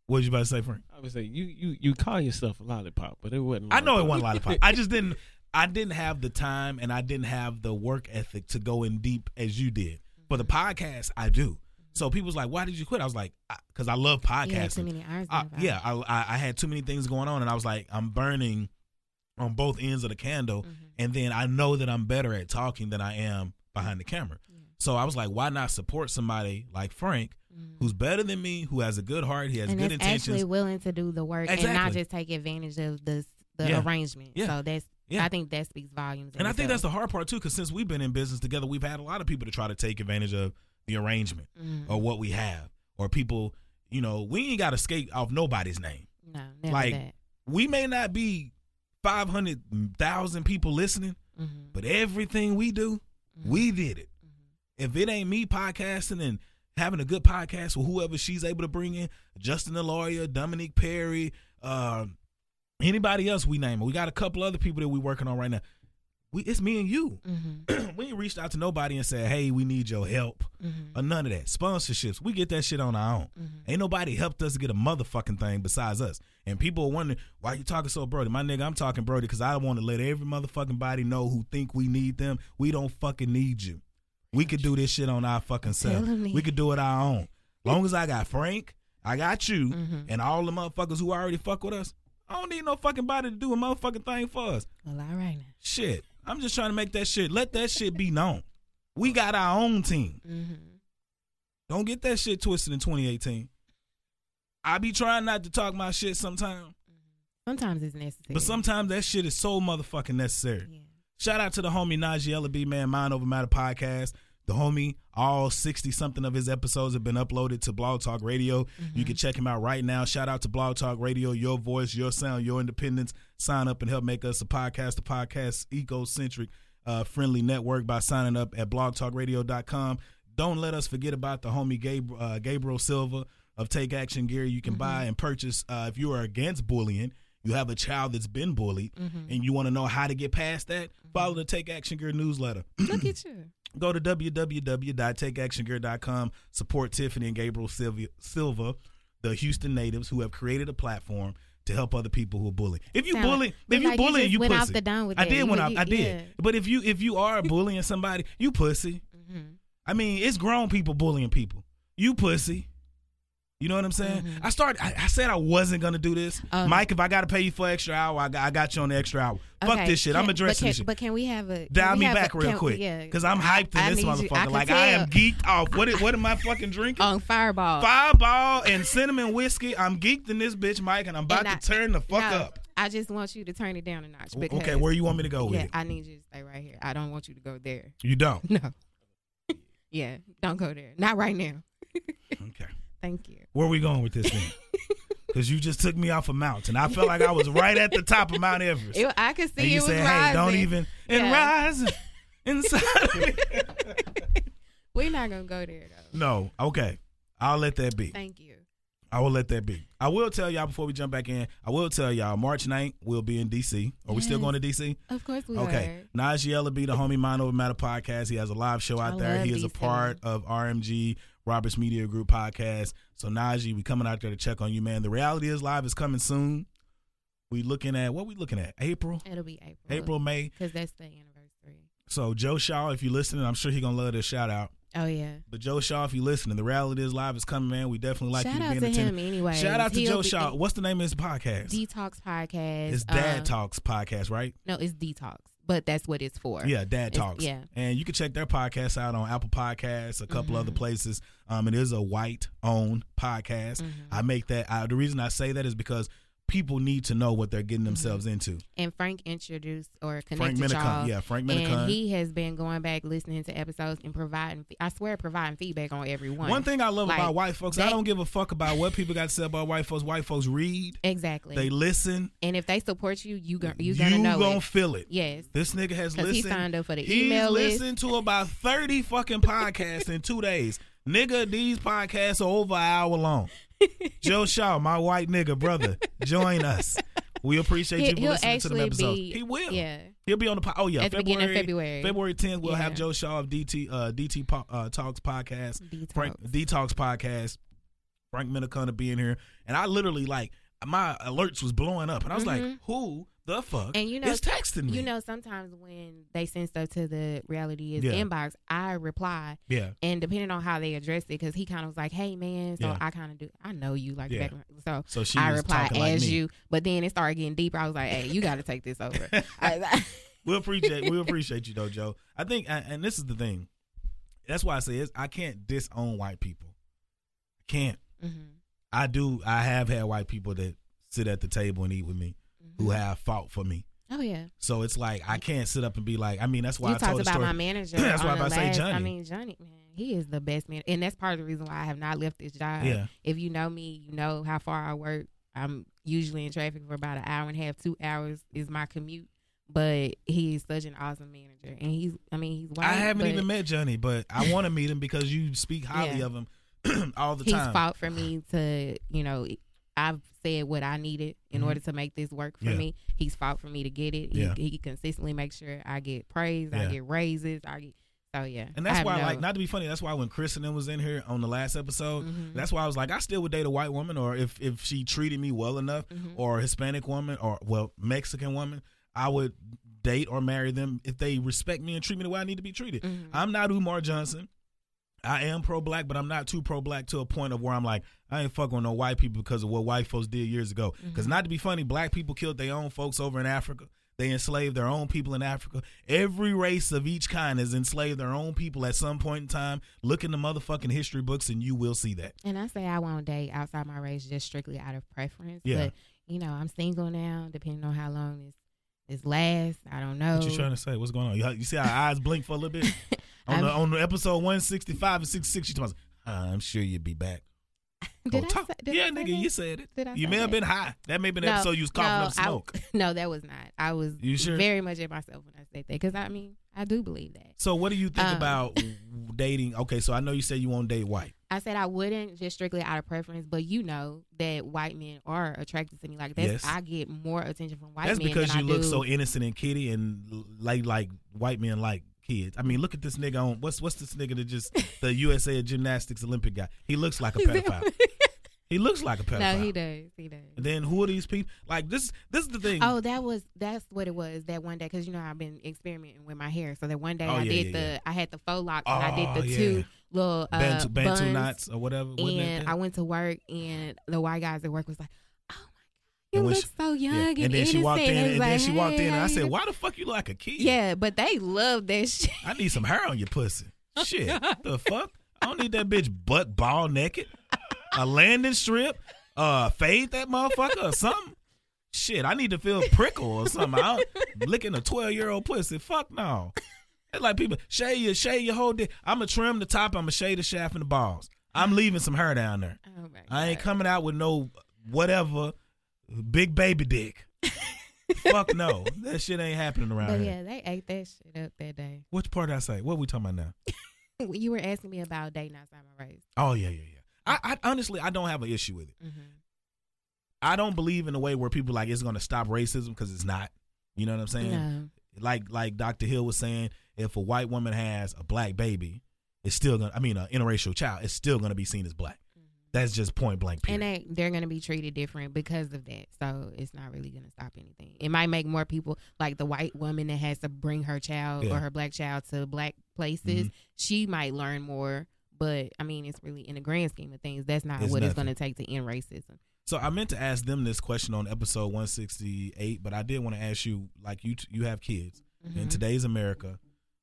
What you about to say, Frank? I would say you you you call yourself a lollipop, but it wasn't. I know it wasn't lollipop. I just didn't. I didn't have the time and I didn't have the work ethic to go in deep as you did. For the podcast, I do. So people's like, "Why did you quit?" I was like, "Because I, love You had too podcasting." many hours. I- yeah, I, I I had too many things going on, and I was like, I'm burning on both ends of the candle, Mm-hmm. and then I know that I'm better at talking than I am behind the camera. So I was like, why not support somebody like Frank, who's better than me, who has a good heart, he has Mm-hmm. and good intentions. actually willing to do the work and not just take advantage of the the Yeah. arrangement. Yeah. So that's Yeah. I think that speaks volumes. And I think that's the hard part too, because since we've been in business together, we've had a lot of people to try to take advantage of the arrangement Mhm. or what we have, or people. You know, we ain't got to skate off nobody's name. no, never like that. we may not be five hundred thousand people listening, Mhm. but everything we do, we did it. If it ain't me podcasting and having a good podcast with whoever she's able to bring in, Justin the lawyer, Dominique Perry, uh, anybody else we name it. We got a couple other people that we're working on right now. We it's me and you. Mhm. we ain't reached out to nobody and said, "Hey, we need your help," Mhm. or none of that. Sponsorships, we get that shit on our own. Mhm. Ain't nobody helped us to get a motherfucking thing besides us. And people are wondering why you talking so Brody. My nigga, I'm talking Brody because I want to let every motherfucking body know who think we need them. We don't fucking need you. We could do this shit on our fucking self. We could do it our own. Long as I got Frank, I got you, Mhm. and all the motherfuckers who already fuck with us. I don't need no fucking body to do a motherfucking thing for us. Well, all right now. Shit. I'm just trying to make that shit. Let that shit be known. We got our own team. Mm-hmm. Don't get that shit twisted in 2018. I be trying not to talk my shit sometimes, Sometimes it's necessary. but sometimes that shit is so motherfucking necessary. Yeah. Shout out to the homie Najee Ellaby, man, Mind Over Matter podcast. The homie, all 60 something of his episodes have been uploaded to Blog Talk Radio. You can check him out right now. Shout out to Blog Talk Radio, your voice, your sound, your independence. Sign up and help make us a podcast, a podcast eco-centric, uh, friendly network by signing up at blogtalkradio.com. Don't let us forget about the homie Gabe, uh, Gabriel Silva of Take Action Gear. You can buy and purchase uh, if you are against bullying. You have a child that's been bullied, and you want to know how to get past that. Follow the Take Action Gear newsletter. Look at you. Go to www.takeactiongear.com. Support Tiffany and Gabriel Silva, the Houston natives who have created a platform to help other people who are bullying. If you Sound bully, if you like you bullying, just you went off pussy. the dome with I that. did You when I, I did. yeah. But if you if you are bullying somebody, you pussy. Mm-hmm. I mean, it's grown people bullying people. You pussy. You know what I'm saying? I started. I, I said I wasn't gonna do this, Mm-hmm. Okay. Mike. If I gotta pay you for extra hour, I got, I got you on the extra hour. Fuck this shit. I'm can- addressing but can, this shit. But can we have a Dial me back a, real can- quick, Yeah, because I'm hyped in this you- motherfucker. Like I am geeked off. What? What am I fucking drinking? on Fireball. Fireball and cinnamon whiskey. I'm geeked in this bitch, Mike, and I'm about And I- to turn the fuck no, up. I just want you to turn it down a notch. Because, Okay, where you want me to go with Yeah, it? I need you to stay right here. I don't want you to go there. You don't. No. yeah, don't go there. Not right now. Okay. Thank you. Where are we going with this thing? Because you just took me off a mountain. I felt like I was right at the top of Mount Everest. It, I could see and you it was said, rising. "Hey, don't even and Yeah. rising inside." We're not gonna go there though. no, okay, I'll let that be. Thank you. I will let that be. I will tell y'all before we jump back in. I will tell y'all March 9th we'll be in DC. Are we still going to DC? Of course we are. Okay. Najee Ellaby, the homie Mind Over Matter podcast. He has a live show out I there. He is a part of RMG, Roberts Media Group podcast. So Najee, we coming out there to check on you, man. The reality is live is coming soon. We looking at what we looking at? April. It'll be April. April, May. because that's the anniversary. So Joe Shaw, if you're listening, I'm sure he gonna love this shout out. Oh yeah. But Joe Shaw, if you're listening, the reality is live is coming, man. We definitely like Shout you to out be in to attendance. him anyway. Shout out to He'll Joe be- Shaw. What's the name of his podcast? Detox podcast. it's Dad um, Talks podcast, right? No, it's Detox, but that's what it's for. Yeah, Dad It's- Talks. yeah. And you can check their podcast out on Apple Podcasts, a couple other places. Um, it is a white owned podcast. I make that. I, the reason I say that is because people need to know what they're getting mm-hmm. themselves into. And Frank introduced or Frank connected Minicon, y'all. yeah, Frank Minicon. And he has been going back listening to episodes and providing. I swear, providing feedback on everyone. one. Thing I love Like, about white folks, I don't give a fuck about what people got to say about white folks. White folks read, exactly. they listen. and if they support you, you go, you you gonna know gonna it. feel it. Yes. This nigga has 'Cause he listened. signed up for the He's email list. listened to about 30 fucking podcasts in two days. Nigga, these podcasts are over an hour long. Joe Shaw, my white nigga brother, join us. We appreciate He, you for listening to the episodes. be. he will. Yeah. He'll be on the po- oh yeah At the beginning of February. February 10th we'll have Joe Shaw of DT uh, DT po- uh, Talks podcast Detox. Frank Detox podcast. Frank Minicon to be in here, and I literally like my alerts was blowing up, and I was like, Mhm. "Who the fuck And you know, is texting me?" You know, sometimes when they send stuff to the reality is Yeah. inbox, I reply, yeah, and depending on how they address it, because he kind of was like, "Hey, man," so Yeah. I kind of do. I know you like Yeah. back, so so she I reply talking like as you. But then it started getting deeper. I was like, "Hey, you got to take this over." I, we appreciate we appreciate you though, Joe. I think, and this is the thing. That's why I say is I can't disown white people. I can't. Mhm. I do. I have had white people that sit at the table and eat with me, who have fought for me. Oh yeah, So it's like I can't sit up and be like. I mean, that's why you I told talked about my manager. That's why about to say last- I mean, Johnny, man, he is the best man, and that's part of the reason why I have not left this job. Yeah. If you know me, you know how far I work. I'm usually in traffic for about an hour and a half, two hours is my commute. But he is such an awesome manager, and he's. I mean, he's white. I haven't even met Johnny, but I want to meet him because you speak highly Yeah. of him all the He's time. He's fought for me to, you know, I've said what I needed in Mhm. order to make this work for Yeah. me. He's fought for me to get it. He, Yeah. he consistently makes sure I get praise, Yeah. I get raises, I get. So yeah, And that's have why, no- like, not to be funny, that's why when Chris and them was in here on the last episode, Mhm. that's why I was like, I still would date a white woman, or if if she treated me well enough, Mhm. or a Hispanic woman, or well, Mexican woman, I would date or marry them if they respect me and treat me the way I need to be treated. Mhm. I'm not Umar Johnson. I am pro black, but I'm not too pro black to a point of where I'm like, I ain't fucking with no white people because of what white folks did years ago. Because Mm-hmm. not to be funny, black people killed their own folks over in Africa. They enslaved their own people in Africa. Every race of each kind has enslaved their own people at some point in time. Look in the motherfucking history books and you will see that. And I say I won't date outside my race just strictly out of preference. Yeah. But you know, I'm single now. Depending on how long this this lasts, I don't know. What you trying to say? What's going on? You, you see our eyes blink for a little bit? on, the, on the episode 165 and 66, you told about, I'm sure you'll be back. Did I talk- say- did yeah, I nigga, you said it. Did I you may have been high. That may have been the No, episode you was coughing no, up smoke. I, no, that was not. I was You sure? very much at myself when I said that because I mean I do believe that. so what do you think Um, about dating? Okay, so I know you said you won't date white. I said I wouldn't just strictly out of preference, but you know that white men are attracted to me. Like that's Yes. I get more attention from white That's men. because you I look do. so innocent and kitty and like like white men like kids. I mean, look at this nigga on what's what's this nigga that just the USA Gymnastics Olympic guy. He looks like a pedophile. he looks like a pedophile. no, he does. He does. And then who are these people? Like this this is the thing. Oh, that was that's what it was that one day because you know I've been experimenting with my hair. So that one day Oh, I yeah, did yeah, the yeah. I had the faux locks and I Oh, did the yeah. two little uh, Bantu, Bantu knots or whatever. and? I went to work and the white guys at work was like, "Oh you And look she- so young Yeah. and, And then she walked in, was and like, then she walked "Hey, in, and I said, "Why the fuck you look like a kid?" Yeah, but they love that shit. I need some hair on your pussy. Shit, the fuck? I don't need that bitch butt ball naked. A landing strip, uh, fade that motherfucker or something. Shit, I need to feel prickle or something. I don't, licking a twelve year old pussy. Fuck no. It's like people shave your shave your whole dick. I'ma trim the top. I'ma shave the shaft and the balls. I'm leaving some hair down there. Oh I ain't coming out with no whatever big baby dick. Fuck no, that shit ain't happening around But here. yeah, they ate that shit up that day. Which part did I say? What we talking about now? You were asking me about dating outside my race. Oh yeah, yeah, yeah. I, I honestly I don't have an issue with it. hmm I don't believe in a way where people like it's going to stop racism because it's not. You know what I'm saying? No. Like like Dr. Hill was saying, if a white woman has a black baby, it's still gonna. I mean, an interracial child, it's still gonna be seen as black. That's just point blank. Period. Mm-hmm. And they they're gonna be treated different because of that. So it's not really gonna stop anything. It might make more people like the white woman that has to bring her child Yeah. or her black child to black places. Mhm. She might learn more. But I mean, it's really in the grand scheme of things, that's not It's what it's going to take to end racism. So I meant to ask them this question on episode 168, but I did want to ask you, like you you have kids Mm-hmm. in today's America,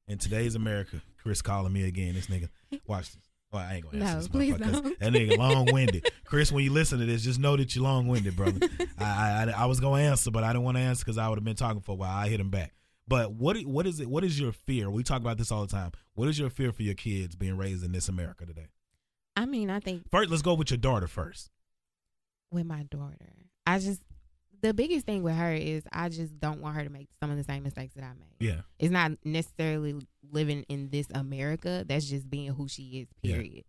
in today's America. Chris calling me again. This nigga, watch this. Well, I ain't gonna No, ask this please don't. That nigga long winded. Chris, when you listen to this, just know that you're long winded, brother. I, I I was gonna answer, but I didn't want to answer because I would have been talking for a while. I hit him back. But what what is it? What is your fear? We talk about this all the time. What is your fear for your kids being raised in this America today? I mean, I think First, let's go with your daughter first. with my daughter, I just the biggest thing with her is I just don't want her to make some of the same mistakes that I made. Yeah. It's not necessarily living in this America. That's just being who she is, Yeah. period.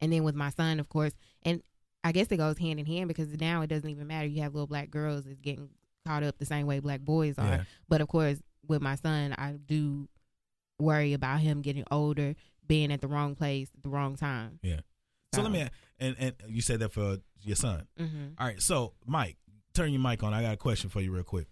And then with my son, of course, and I guess it goes hand in hand because now it doesn't even matter. You have little black girls that's getting caught up the same way black boys are. Yeah. But of course, with my son, I do worry about him getting older, being at the wrong place at the wrong time. Yeah. So let me and and you said that for your son. hmm All right. So Mike, turn your mic on. I got a question for you real quick.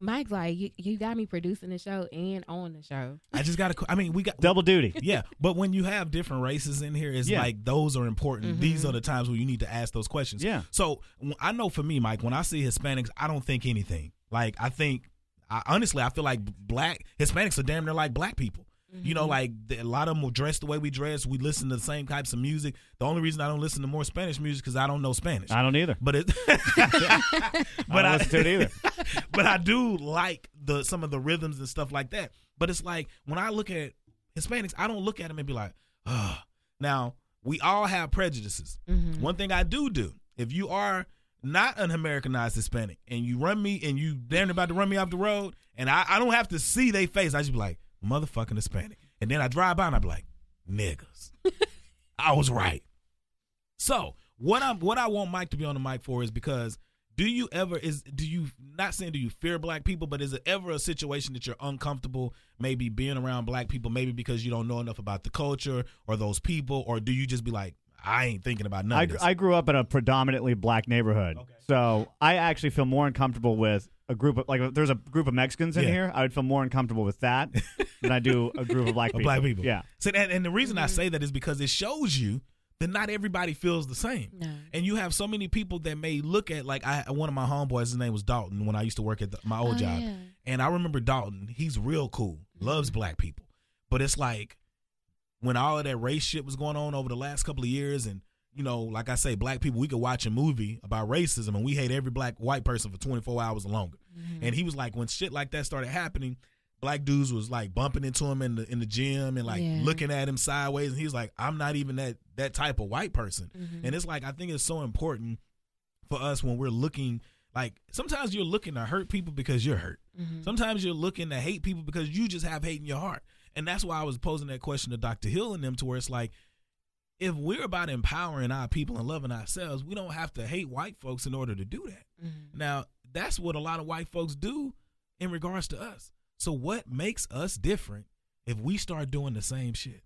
Mike's like, you, you got me producing the show and on the show. I just got to. I mean, we got Double duty. yeah, but when you have different races in here, it's Yeah. like those are important. Mhm. These are the times where you need to ask those questions. Yeah. So I know for me, Mike, when I see Hispanics, I don't think anything. Like I think, I, honestly, I feel like black Hispanics are damn near like black people. You know, like the- a lot of them will dress the way we dress. We listen to the same types of music. The only reason I don't listen to more Spanish music because I don't know Spanish. I don't either. but it, I but don't listen to it either. but I do like the some of the rhythms and stuff like that. But it's like when I look at Hispanics, I don't look at them and be like, oh. Now we all have prejudices. Mhm. One thing I do do, if you are not an Americanized Hispanic and you run me and you damn about to run me off the road, and I, I don't have to see their face, I just be like, motherfucking Hispanic. And then I drive by and I be like, niggas. I was right. So what I'm what I want Mike to be on the mic for is because do you ever is do you not saying do you fear black people, but is it ever a situation that you're uncomfortable maybe being around black people, maybe because you don't know enough about the culture or those people, or do you just be like, I ain't thinking about none I, of this? I grew up in a predominantly black neighborhood, Okay. so I actually feel more uncomfortable with a group of like if there's a group of Mexicans in Yeah. here. I would feel more uncomfortable with that than I do a group of black people. black people. Yeah, So, and, and the reason I mm-hmm. say that is because it shows you that not everybody feels the same. No. And you have so many people that may look at like I one of my homeboys, his name was Dalton when I used to work at the, my old Oh, job. yeah. And I remember Dalton, he's real cool, loves mm-hmm. black people. But it's like when all of that race shit was going on over the last couple of years and you know, like I say, black people, we could watch a movie about racism and we hate every black white person for 24 hours or longer. And he was like, when shit like that started happening, black dudes was like bumping into him in the in the gym and like Yeah. looking at him sideways. And he's like, I'm not even that that type of white person. Mm-hmm. And it's like I think it's so important for us when we're looking like sometimes you're looking to hurt people because you're hurt. Mm-hmm. Sometimes you're looking to hate people because you just have hate in your heart. And that's why I was posing that question to Dr. Hill and them to where it's like, if we're about empowering our people and loving ourselves, we don't have to hate white folks in order to do that. Mm-hmm. Now, that's what a lot of white folks do in regards to us. So, what makes us different if we start doing the same shit?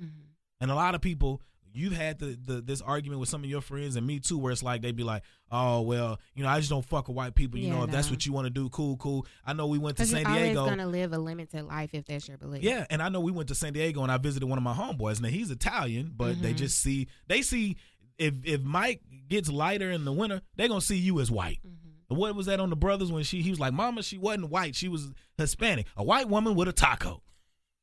Mm-hmm. And a lot of people, you've had the, the this argument with some of your friends and me too, where it's like they'd be like, "Oh well, you know, I just don't fuck with white people. You Yeah, know, if that's what you want to do, cool, cool." I know we went to San always Diego. gonna live a limited life if that's your belief. Yeah, and I know we went to San Diego and I visited one of my homeboys. Now he's Italian, but they Mhm. just see they see if if Mike gets lighter in the winter, they're gonna see you as white. Mm-hmm. What was that on the brothers when she he was like, Mama, she wasn't white, she was Hispanic. A white woman with a taco.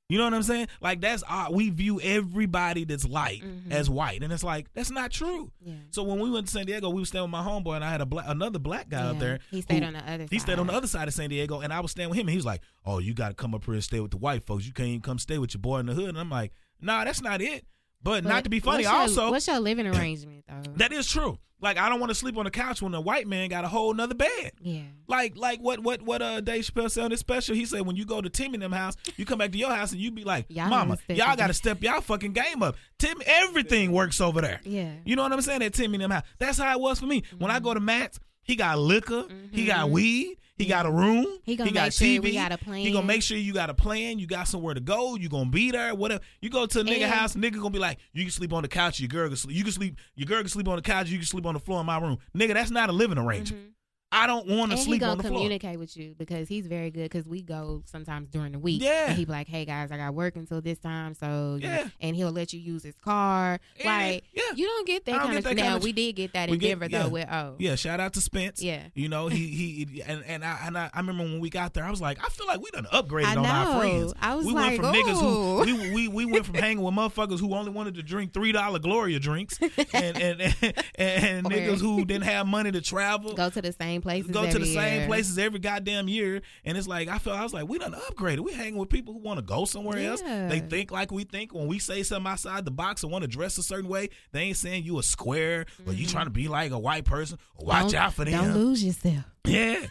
You know what I'm saying? Like that's our, we view everybody that's light Mhm. as white, and it's like that's not true. Yeah. So when we went to San Diego, we were staying with my homeboy, and I had a black, another black guy out Yeah. there. He stayed who- on the other He stayed on the side. other side of San Diego, and I was staying with him, and he was like, "Oh, you got to come up here and stay with the white folks. You can't even come stay with your boy in the hood." And I'm like, "Nah, that's not it." But, not to be funny, what's your- also what's your living arrangement though? that is true. Like I don't want to sleep on the couch when a white man got a whole nother bed. yeah. Like like what what what uh Dave Chappelle said on his special. He said when you go to Tim and them house, you come back to your house and you be like, Y'all Mama, y'all got to step y'all fucking game up. Tim, everything works over there. Yeah. You know what I'm saying? At Timmy and them house. That's how it was for me. When I go to Matt's, he got liquor, he got weed, he got a room, Mm-hmm. He gonna got make sure TV. got a plan. He gonna make sure you got a plan. You got somewhere to go. You gonna be there. Whatever. You go to a nigga And- house, nigga gonna be like, you can sleep on the couch. Your girl can sleep. You can sleep. Your girl can sleep on the couch. You can sleep on the floor in my room. Nigga, that's not a living arrangement. I don't want to. And sleep on the floor. communicate with you because he's very good. Because we go sometimes during the week. Yeah. And he be like, "Hey guys, I got work until this time, so you know," Yeah. and he'll let you use his car. Yeah, like, yeah. you don't get that kind get of. that now kind of- we did get that in get- Denver yeah. though. With oh, Yeah, shout out to Spence. Yeah. you know he he and and I and I, I remember when we got there, I was like, I feel like we done upgraded on our friends. I was we like, went from niggas who we, we we went from hanging with motherfuckers who only wanted to drink three dollar Gloria drinks, and and and, and Or- niggas who didn't have money to travel. go to the same places. Go to the every same places every goddamn year, and it's like I felt I was like we done upgraded. We hanging with people who want to go somewhere else. They think like we think. When we say something outside the box or want to dress a certain way, they ain't saying you a square or you trying to be like a white person. Watch Mm-hmm. Don't- out for them. Don't lose yourself. Yeah.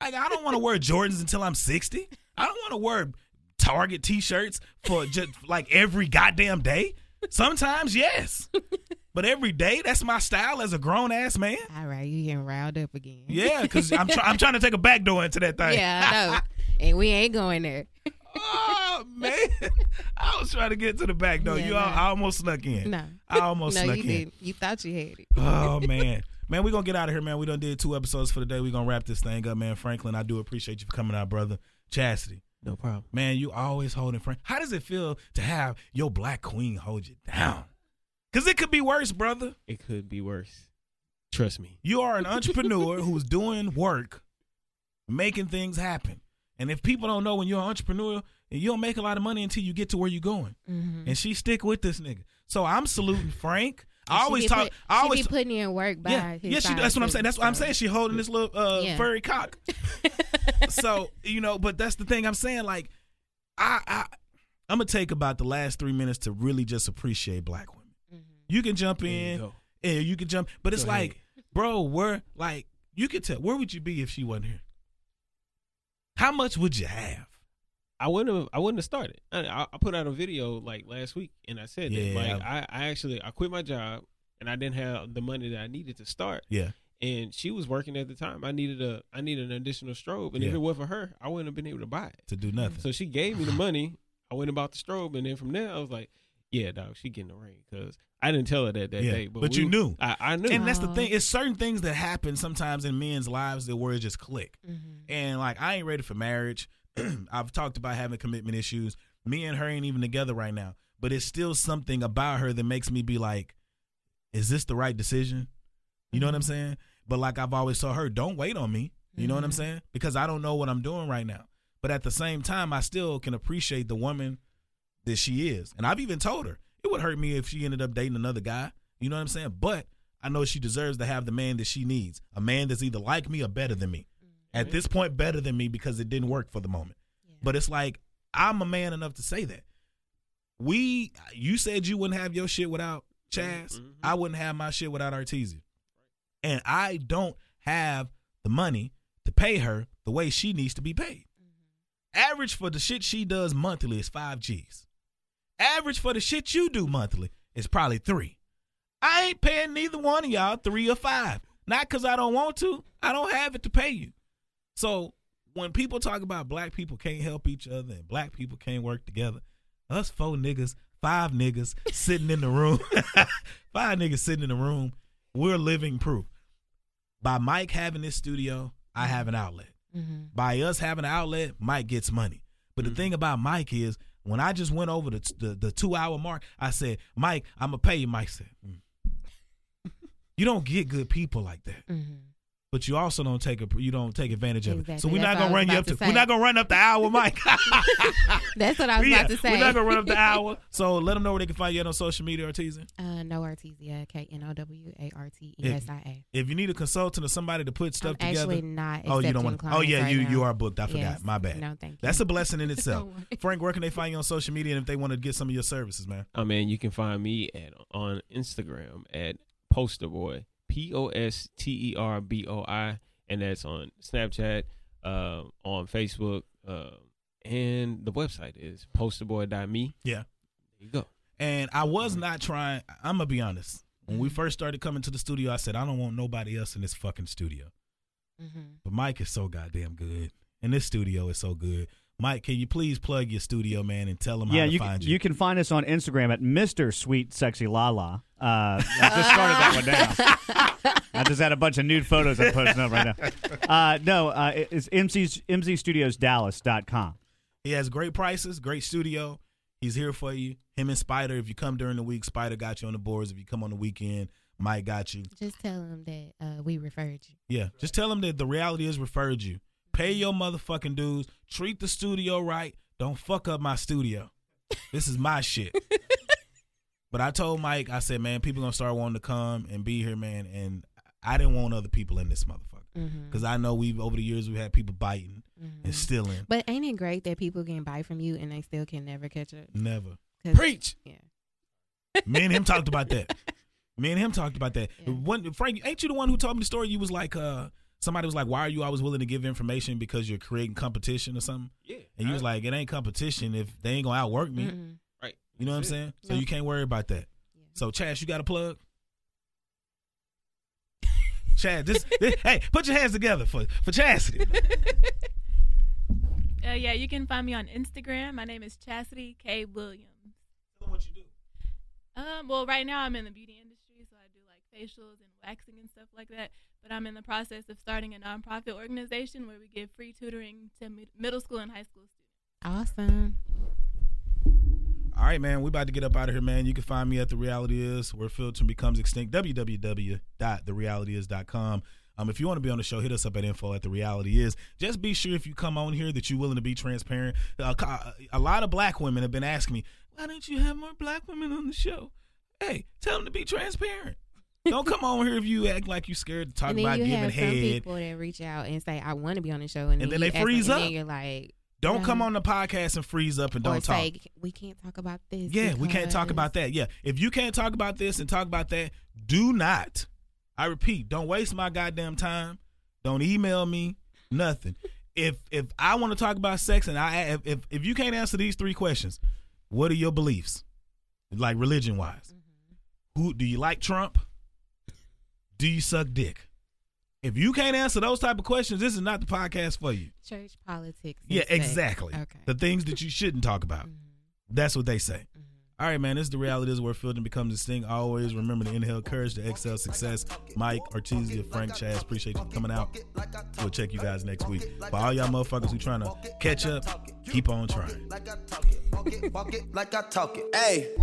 Like I don't want to wear Jordans until I'm 60. I don't want to wear Target t-shirts for just like every goddamn day. Sometimes yes. But every day that's my style as a grown ass man. All right, you getting riled up again. Yeah, cuz I'm try- I'm trying to take a back door into that thing. yeah, I know. and we ain't going there. oh man, I was trying to get to the back door. Yeah, you, nah. al- I almost snuck in. No, I almost no, snuck you in. did. You thought you had it. Oh man, man, we gonna get out of here, man. We done did two episodes for the day. We gonna wrap this thing up, man. Franklin, I do appreciate you for coming out, brother. Chastity, No problem. man, you always holding Frank. How does it feel to have your black queen hold you down? Cause it could be worse, brother. It could be worse. Trust me. You are an entrepreneur who's doing work, making things happen. And if people don't know when you're an entrepreneur, and you don't make a lot of money until you get to where you're going. Mm-hmm. And she stick with this nigga. So I'm saluting Frank. I She always talk. put- I she always be putting in work by yeah, his yeah. She, side, that's what I'm saying. That's what I'm saying. She holding this little uh, Yeah. furry cock. so you know, but that's the thing I'm saying. Like, I, I, I'm gonna take about the last three minutes to really just appreciate black women. You can jump you in, go. yeah, you can jump, but it's Go like, ahead. bro, where like you could tell where would you be if she wasn't here? How much would you have? I wouldn't have. I wouldn't have started. I, I put out a video like last week, and I said Yeah. that like I, I actually I quit my job, and I didn't have the money that I needed to start. Yeah, And she was working at the time. I needed a I needed an additional strobe, and if it wasn't for her, I wouldn't have been able to buy it. to do nothing. So she gave me the money. I went and bought the strobe, and then from there I was like, "Yeah, dog, she getting the ring." Because I didn't tell her that that Yeah, day, but we- you knew. I, I knew. and that's the thing. It's certain things that happen sometimes in men's lives that where it just click. Mhm. And like I ain't ready for marriage. I've talked about having commitment issues. Me and her ain't even together right now. But it's still something about her that makes me be like, is this the right decision? You know what I'm saying? But like I've always told her, don't wait on me. You know what I'm Mhm. saying? Because I don't know what I'm doing right now. But at the same time, I still can appreciate the woman that she is. And I've even told her it would hurt me if she ended up dating another guy. You know what I'm saying? But I know she deserves to have the man that she needs. A man that's either like me or better than me. Mm-hmm. At this point, better than me because it didn't work for the moment. Yeah. But it's like I'm a man enough to say that. We, you said you wouldn't have your shit without mm-hmm. Chaz. Mhm. I wouldn't have my shit without Artesia. And I don't have the money to pay her the way she needs to be paid. Mm-hmm. Average for the shit she does monthly is five G's. Average for the shit you do monthly is probably three. I ain't paying neither one of y'all three or five. Not because I don't want to. I don't have it to pay you. So when people talk about black people can't help each other and black people can't work together, us four niggas, five niggas sitting in the room, five niggas sitting in the room, we're living proof. By Mike having this studio, I have an outlet. Mhm. By us having an outlet, Mike gets money. But the Mhm. thing about Mike is, when I just went over the the, the two hour mark, I said, Mike, I'm gonna pay you. Mike said, "Mm." you don't get good people like that. Mhm. But you also don't take a you don't take advantage of it. So we're not That's what gonna run you up to, to we're not gonna run up the hour, Mike. That's what I was Yeah, about to say. We're not gonna run up the hour. So let them know where they can find you at on social media Artesia. Uh, no Artesia, K N O W A R T E S I A. If you need a consultant or somebody to put stuff I'm together. actually not. Oh, you don't want want. Oh, yeah, you you are booked. I forgot. Yes. My bad. No, thank you. That's a blessing in itself. Frank, where can they find you on social media and if they want to get some of your services, man? Oh man, you can find me at on Instagram at Poster Boy, P O S T E R B O I, and that's on Snapchat, uh, on Facebook, uh, and the website is posterboy.me. Yeah. There you go. And I was not trying. I'm gonna be honest. When we first started coming to the studio, I said I don't want nobody else in this fucking studio. Mhm. But Mike is so goddamn good, and this studio is so good. Mike, can you please plug your studio, man, and tell them yeah, how to you find can, you? you can find us on Instagram at Mr. Sweet Sexy Lala. Uh, I just started that one down. I just had a bunch of nude photos I'm posting up right now. Uh, no, uh, it- it's MC's, MZStudiosDallas.com. He has great prices, great studio. He's here for you. Him and Spider. If you come during the week, Spider got you on the boards. If you come on the weekend, Mike got you. Just tell him that uh, we referred you. Yeah, just tell him that the reality is referred you. Pay your motherfucking dues. Treat the studio right. Don't fuck up my studio. This is my shit. But I told Mike, I said, man, people gonna start wanting to come and be here, man. And I didn't want other people in this motherfucker because I know we've over the years we've had people biting Mhm. and stealing. But ain't it great that people can buy from you and they still can never catch up? Never. Preach. Yeah. Me and him talked about that. Me and him talked about that. Yeah. When, Frank, ain't you the one who told me the story? You was like, uh, somebody was like, why are you always willing to give information because you're creating competition or something? Yeah. And you was like, it ain't competition if they ain't gonna outwork me. Mm-mm. Right. You know what I'm That's it. saying? So you can't worry about that. Yeah. So Chaz, you got a plug? Chad, this, this hey, put your hands together for for Chastity. Uh, yeah, you can find me on Instagram. My name is Chastity K Williams. What you do? Um, well, right now I'm in the beauty industry, so I do like facials and waxing and stuff like that. But I'm in the process of starting a nonprofit organization where we give free tutoring to mid- middle school and high school students. Awesome. All right, man. We about to get up out of here, man. You can find me at the reality is where filter becomes extinct. www.therealityis.com. Um, if you want to be on the show, hit us up at info at the reality is. Just be sure if you come on here that you're willing to be transparent. Uh, a lot of black women have been asking me, why don't you have more black women on the show? Hey, tell them to be transparent. Don't come on here if you act like you're scared to talk and then about you giving have some head. people that reach out and say, "I want to be on the show," and, And then you they freeze them, up. And then you're like, Don't no. come mm. on the podcast and freeze up and or don't talk. say, "We can't talk about this." Yeah, we can't talk about that. Yeah, if you can't talk about this and talk about that, do not. I repeat, don't waste my goddamn time. Don't email me nothing. if if I want to talk about sex and I if, if if you can't answer these three questions, what are your beliefs, like religion wise? Mm-hmm. Who do you like Trump? Do you suck dick? If you can't answer those type of questions, this is not the podcast for you. church politics. Yeah, sex. exactly. Okay. The things that you shouldn't talk about. Mm-hmm. That's what they say. Mm-hmm. All right, man. This is the reality is where fielding becomes distinct. Always remember to inhale courage to excel success. Mike, Artesia, Frank, Chaz, appreciate you coming out. We'll check you guys next week. But all y'all motherfuckers who trying to catch up, keep on trying. Walk it like I talk it. Hey,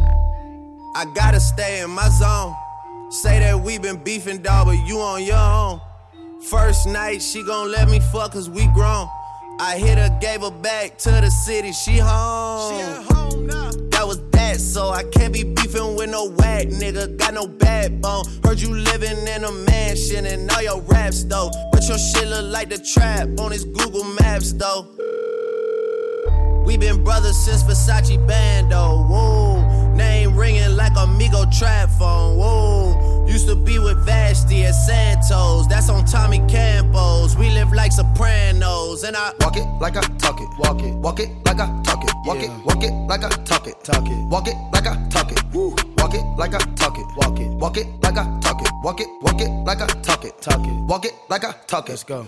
I gotta stay in my zone. Say that we been beefing, dog, but you on your own. First night, she gon' let me fuck cause we grown. I hit her, gave her back to the city, she home. She at home now. That was that, so I can't be beefing with no whack nigga. Got no backbone. Heard you living in a mansion and all your raps though. But your shit look like the trap on his Google Maps though. We been brothers since Versace Bando. Whoa, name ringing like Amigo trap phone. Whoa, used to be with Vashti at Santos. That's on Tommy Campos. We live like Sopranos, and I walk it like I talk it. Walk it, walk it like I talk it. Walk it, walk it like I talk it. Talk it, walk it like I talk it. Woo. Walk it like I talk it. Walk it, walk it like I talk it. Walk it, walk it like I talk it. Talk it, walk it like I talk it. Let's go.